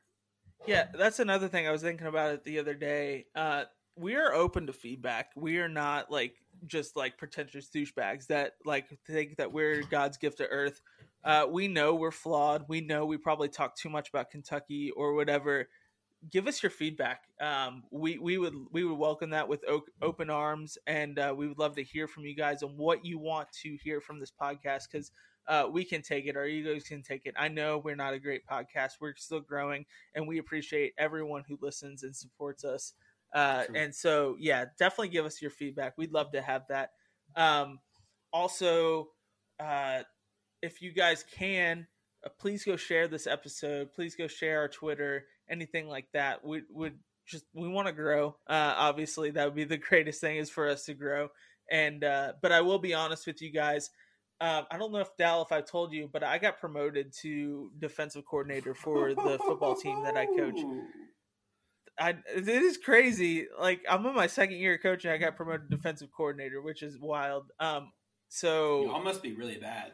Yeah, that's another thing I was thinking about it the other day. Uh, we are open to feedback. We are not like just like pretentious douchebags that like think that we're God's gift to earth. Uh, we know we're flawed. We know we probably talk too much about Kentucky or whatever. Give us your feedback. Um, we we would we would welcome that with open arms, and uh, we would love to hear from you guys on what you want to hear from this podcast because uh, we can take it. Our egos can take it. I know we're not a great podcast. We're still growing, and we appreciate everyone who listens and supports us. Uh, and so, yeah, definitely give us your feedback. We'd love to have that. Um, also, uh, if you guys can, uh, please go share this episode. Please go share our Twitter, anything like that. We would just we want to grow. Uh, obviously, that would be the *laughs* greatest thing is for us to grow. And uh, but I will be honest with you guys. Um, I don't know if Dal, if I told you, but I got promoted to defensive coordinator for the football team that I coach. I it is crazy. Like I'm in my second year of coaching, I got promoted defensive coordinator, which is wild. Um, so y'all must be really bad.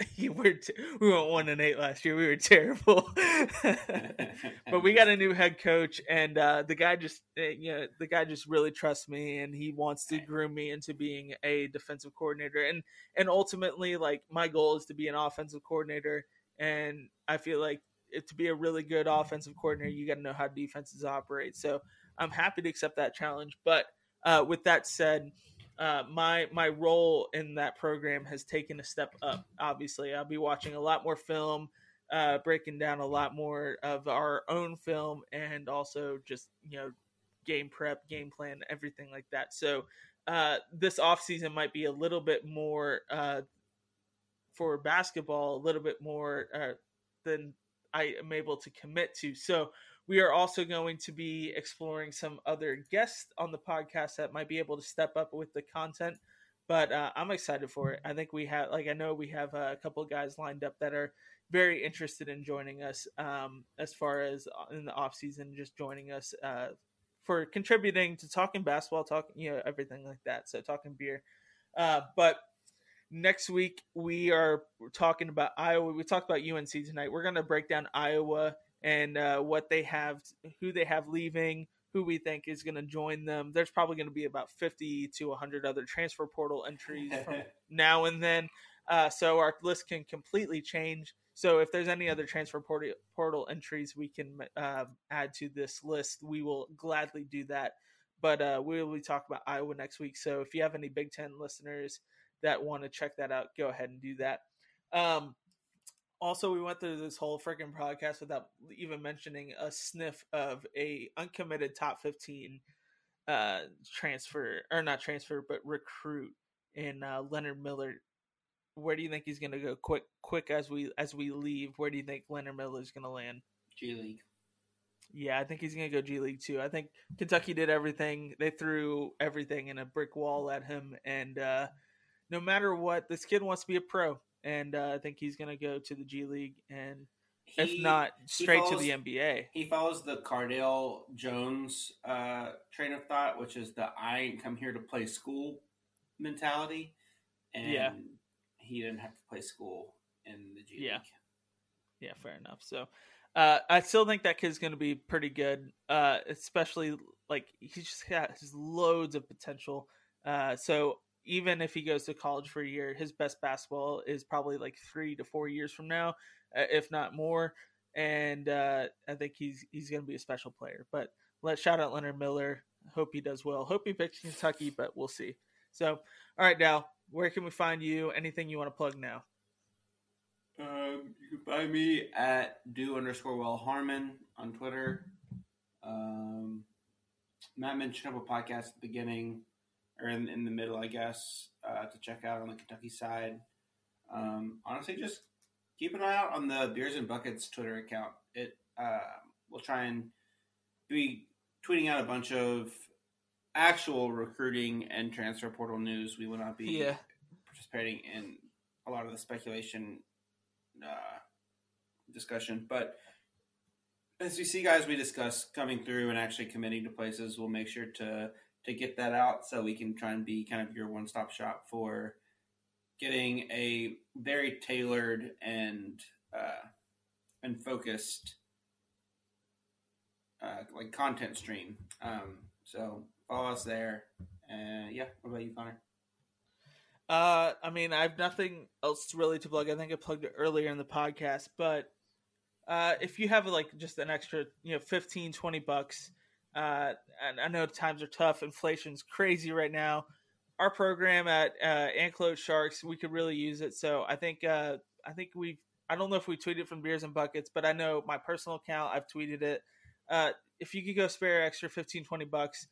*laughs* we were t- we went one and eight last year. We were terrible, *laughs* but we got a new head coach, and uh, the guy just eh, you know the guy just really trusts me, and he wants to groom me into being a defensive coordinator, and and ultimately, like my goal is to be an offensive coordinator, and I feel like to be a really good offensive coordinator, you got to know how defenses operate. So I'm happy to accept that challenge. But uh, with that said uh, my my role in that program has taken a step up. Obviously, I'll be watching a lot more film, uh, breaking down a lot more of our own film, and also just you know game prep, game plan, everything like that. So uh, this off season might be a little bit more uh, for basketball, a little bit more uh, than I am able to commit to. So we are also going to be exploring some other guests on the podcast that might be able to step up with the content. But uh, I'm excited for it. I think we have, like, I know we have a couple guys lined up that are very interested in joining us um, as far as uh, in the off season, just joining us uh, for contributing to talking basketball, talking, you know, everything like that. So talking beer. Uh, but next week we are talking about Iowa. We talked about UNC tonight. We're going to break down Iowa and uh, what they have, who they have leaving, who we think is going to join them. There's probably going to be about 50 to 100 other transfer portal entries from *laughs* now and then. Uh, so our list can completely change. So if there's any other transfer portal, portal entries we can uh, add to this list, we will gladly do that. But uh, we will be talking about Iowa next week. So if you have any Big Ten listeners that want to check that out, go ahead and do that. Um, Also, we went through this whole freaking podcast without even mentioning a sniff of a uncommitted top fifteen uh transfer or not transfer but recruit in uh, Leonard Miller. Where do you think he's going to go? Quick, quick as we as we leave. Where do you think Leonard Miller is going to land? G League. Yeah, I think he's going to go G League too. I think Kentucky did everything. They threw everything in a brick wall at him, and uh, no matter what, this kid wants to be a pro, and uh, I think he's going to go to the G League, and he, if not, straight follows, to the NBA. He follows the Cardale Jones uh, train of thought, which is the "I ain't come here to play school" mentality, and yeah. he didn't have to play school in the G yeah. League. Yeah, fair enough. So uh, I still think that kid's going to be pretty good, uh, especially like he just has loads of potential. Uh, so even if he goes to college for a year, his best basketball is probably like three to four years from now, uh, if not more. And uh, I think he's he's going to be a special player. But let's shout out Leonard Miller. Hope he does well. Hope he picks Kentucky, but we'll see. So, all right, Dal, where can we find you? Anything you want to plug now? Um, you can find me at do underscore well Harmon on Twitter. Um, Matt mentioned up a podcast at the beginning or in, in the middle, I guess, uh, to check out on the Kentucky side. Um, honestly, just keep an eye out on the Beers and Buckets Twitter account. It uh, we'll try and be tweeting out a bunch of actual recruiting and transfer portal news. We will not be yeah. participating in a lot of the speculation uh, discussion. But as we see guys we discuss coming through and actually committing to places, we'll make sure to to get that out so we can try and be kind of your one stop shop for getting a very tailored and uh, and focused uh, like content stream. Um, so follow us there. And yeah, what about you, Connor? Uh, I mean, I have nothing else really to plug. I think I plugged it earlier in the podcast, but uh, if you have like just an extra, you know, 15, 20 bucks, uh, and I know times are tough. Inflation's crazy right now. Our program at uh, Anclote Sharks, we could really use it. So I think, uh, I think we've, I don't know if we tweeted from Beers and Buckets, but I know my personal account, I've tweeted it. Uh, if you could go spare extra 15, 20 bucks,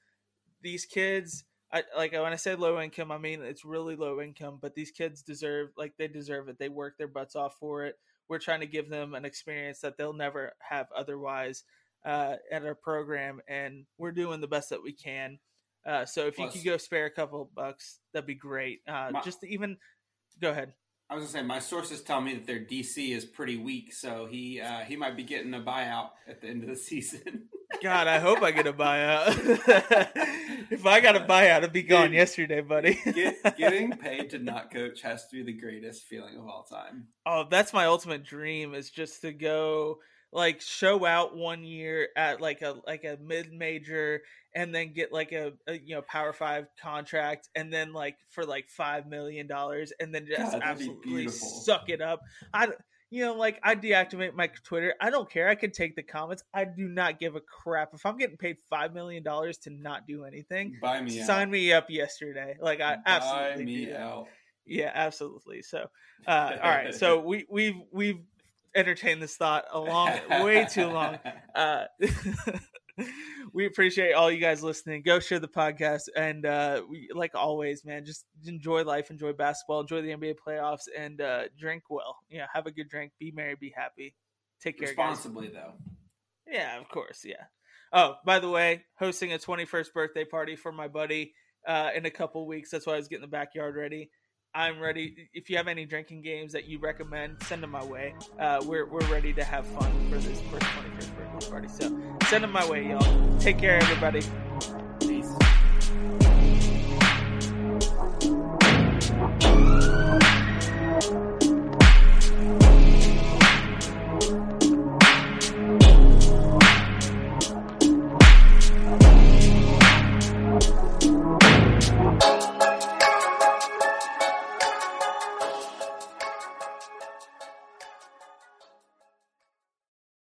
these kids, I, like when I say low income, I mean it's really low income. But these kids deserve, like they deserve it. They work their butts off for it. We're trying to give them an experience that they'll never have otherwise uh, at our program, and we're doing the best that we can. Uh, so if Plus, you could go spare a couple bucks, that'd be great. Uh, my, just even go ahead. I was gonna say my sources tell me that their DC is pretty weak, so he uh, he might be getting a buyout at the end of the *laughs* season. God, I hope I get a buyout. *laughs* if I got a buyout, I'd be gone Dude, yesterday, buddy. *laughs* get, getting paid to not coach has to be the greatest feeling of all time. Oh, that's my ultimate dream is just to go like show out one year at like a like a mid major and then get like a, a, you know power five contract and then like for like five million dollars and then just God, absolutely suck it up i you know, like I deactivate my Twitter. I don't care. I can take the comments. I do not give a crap. If I'm getting paid five million dollars to not do anything, buy me sign out. me up yesterday. Like I absolutely buy me out. Yeah, absolutely. So, *laughs* uh, all right. So we we've we've entertained this thought a long, way too long. *laughs* Uh, *laughs* we appreciate all you guys listening. Go share the podcast, and uh, we, like always, man, just enjoy life, enjoy basketball, enjoy the NBA playoffs, and uh, drink well. Yeah, have a good drink. Be merry, be happy. Take care, responsibly, guys. though. Yeah, of course. Yeah. Oh, by the way, hosting a 21st birthday party for my buddy uh, in a couple weeks. That's why I was getting the backyard ready. I'm ready. If you have any drinking games that you recommend, send them my way. Uh, we're, we're ready to have fun for this first 21st birthday party. So send them my way, y'all. Take care, everybody.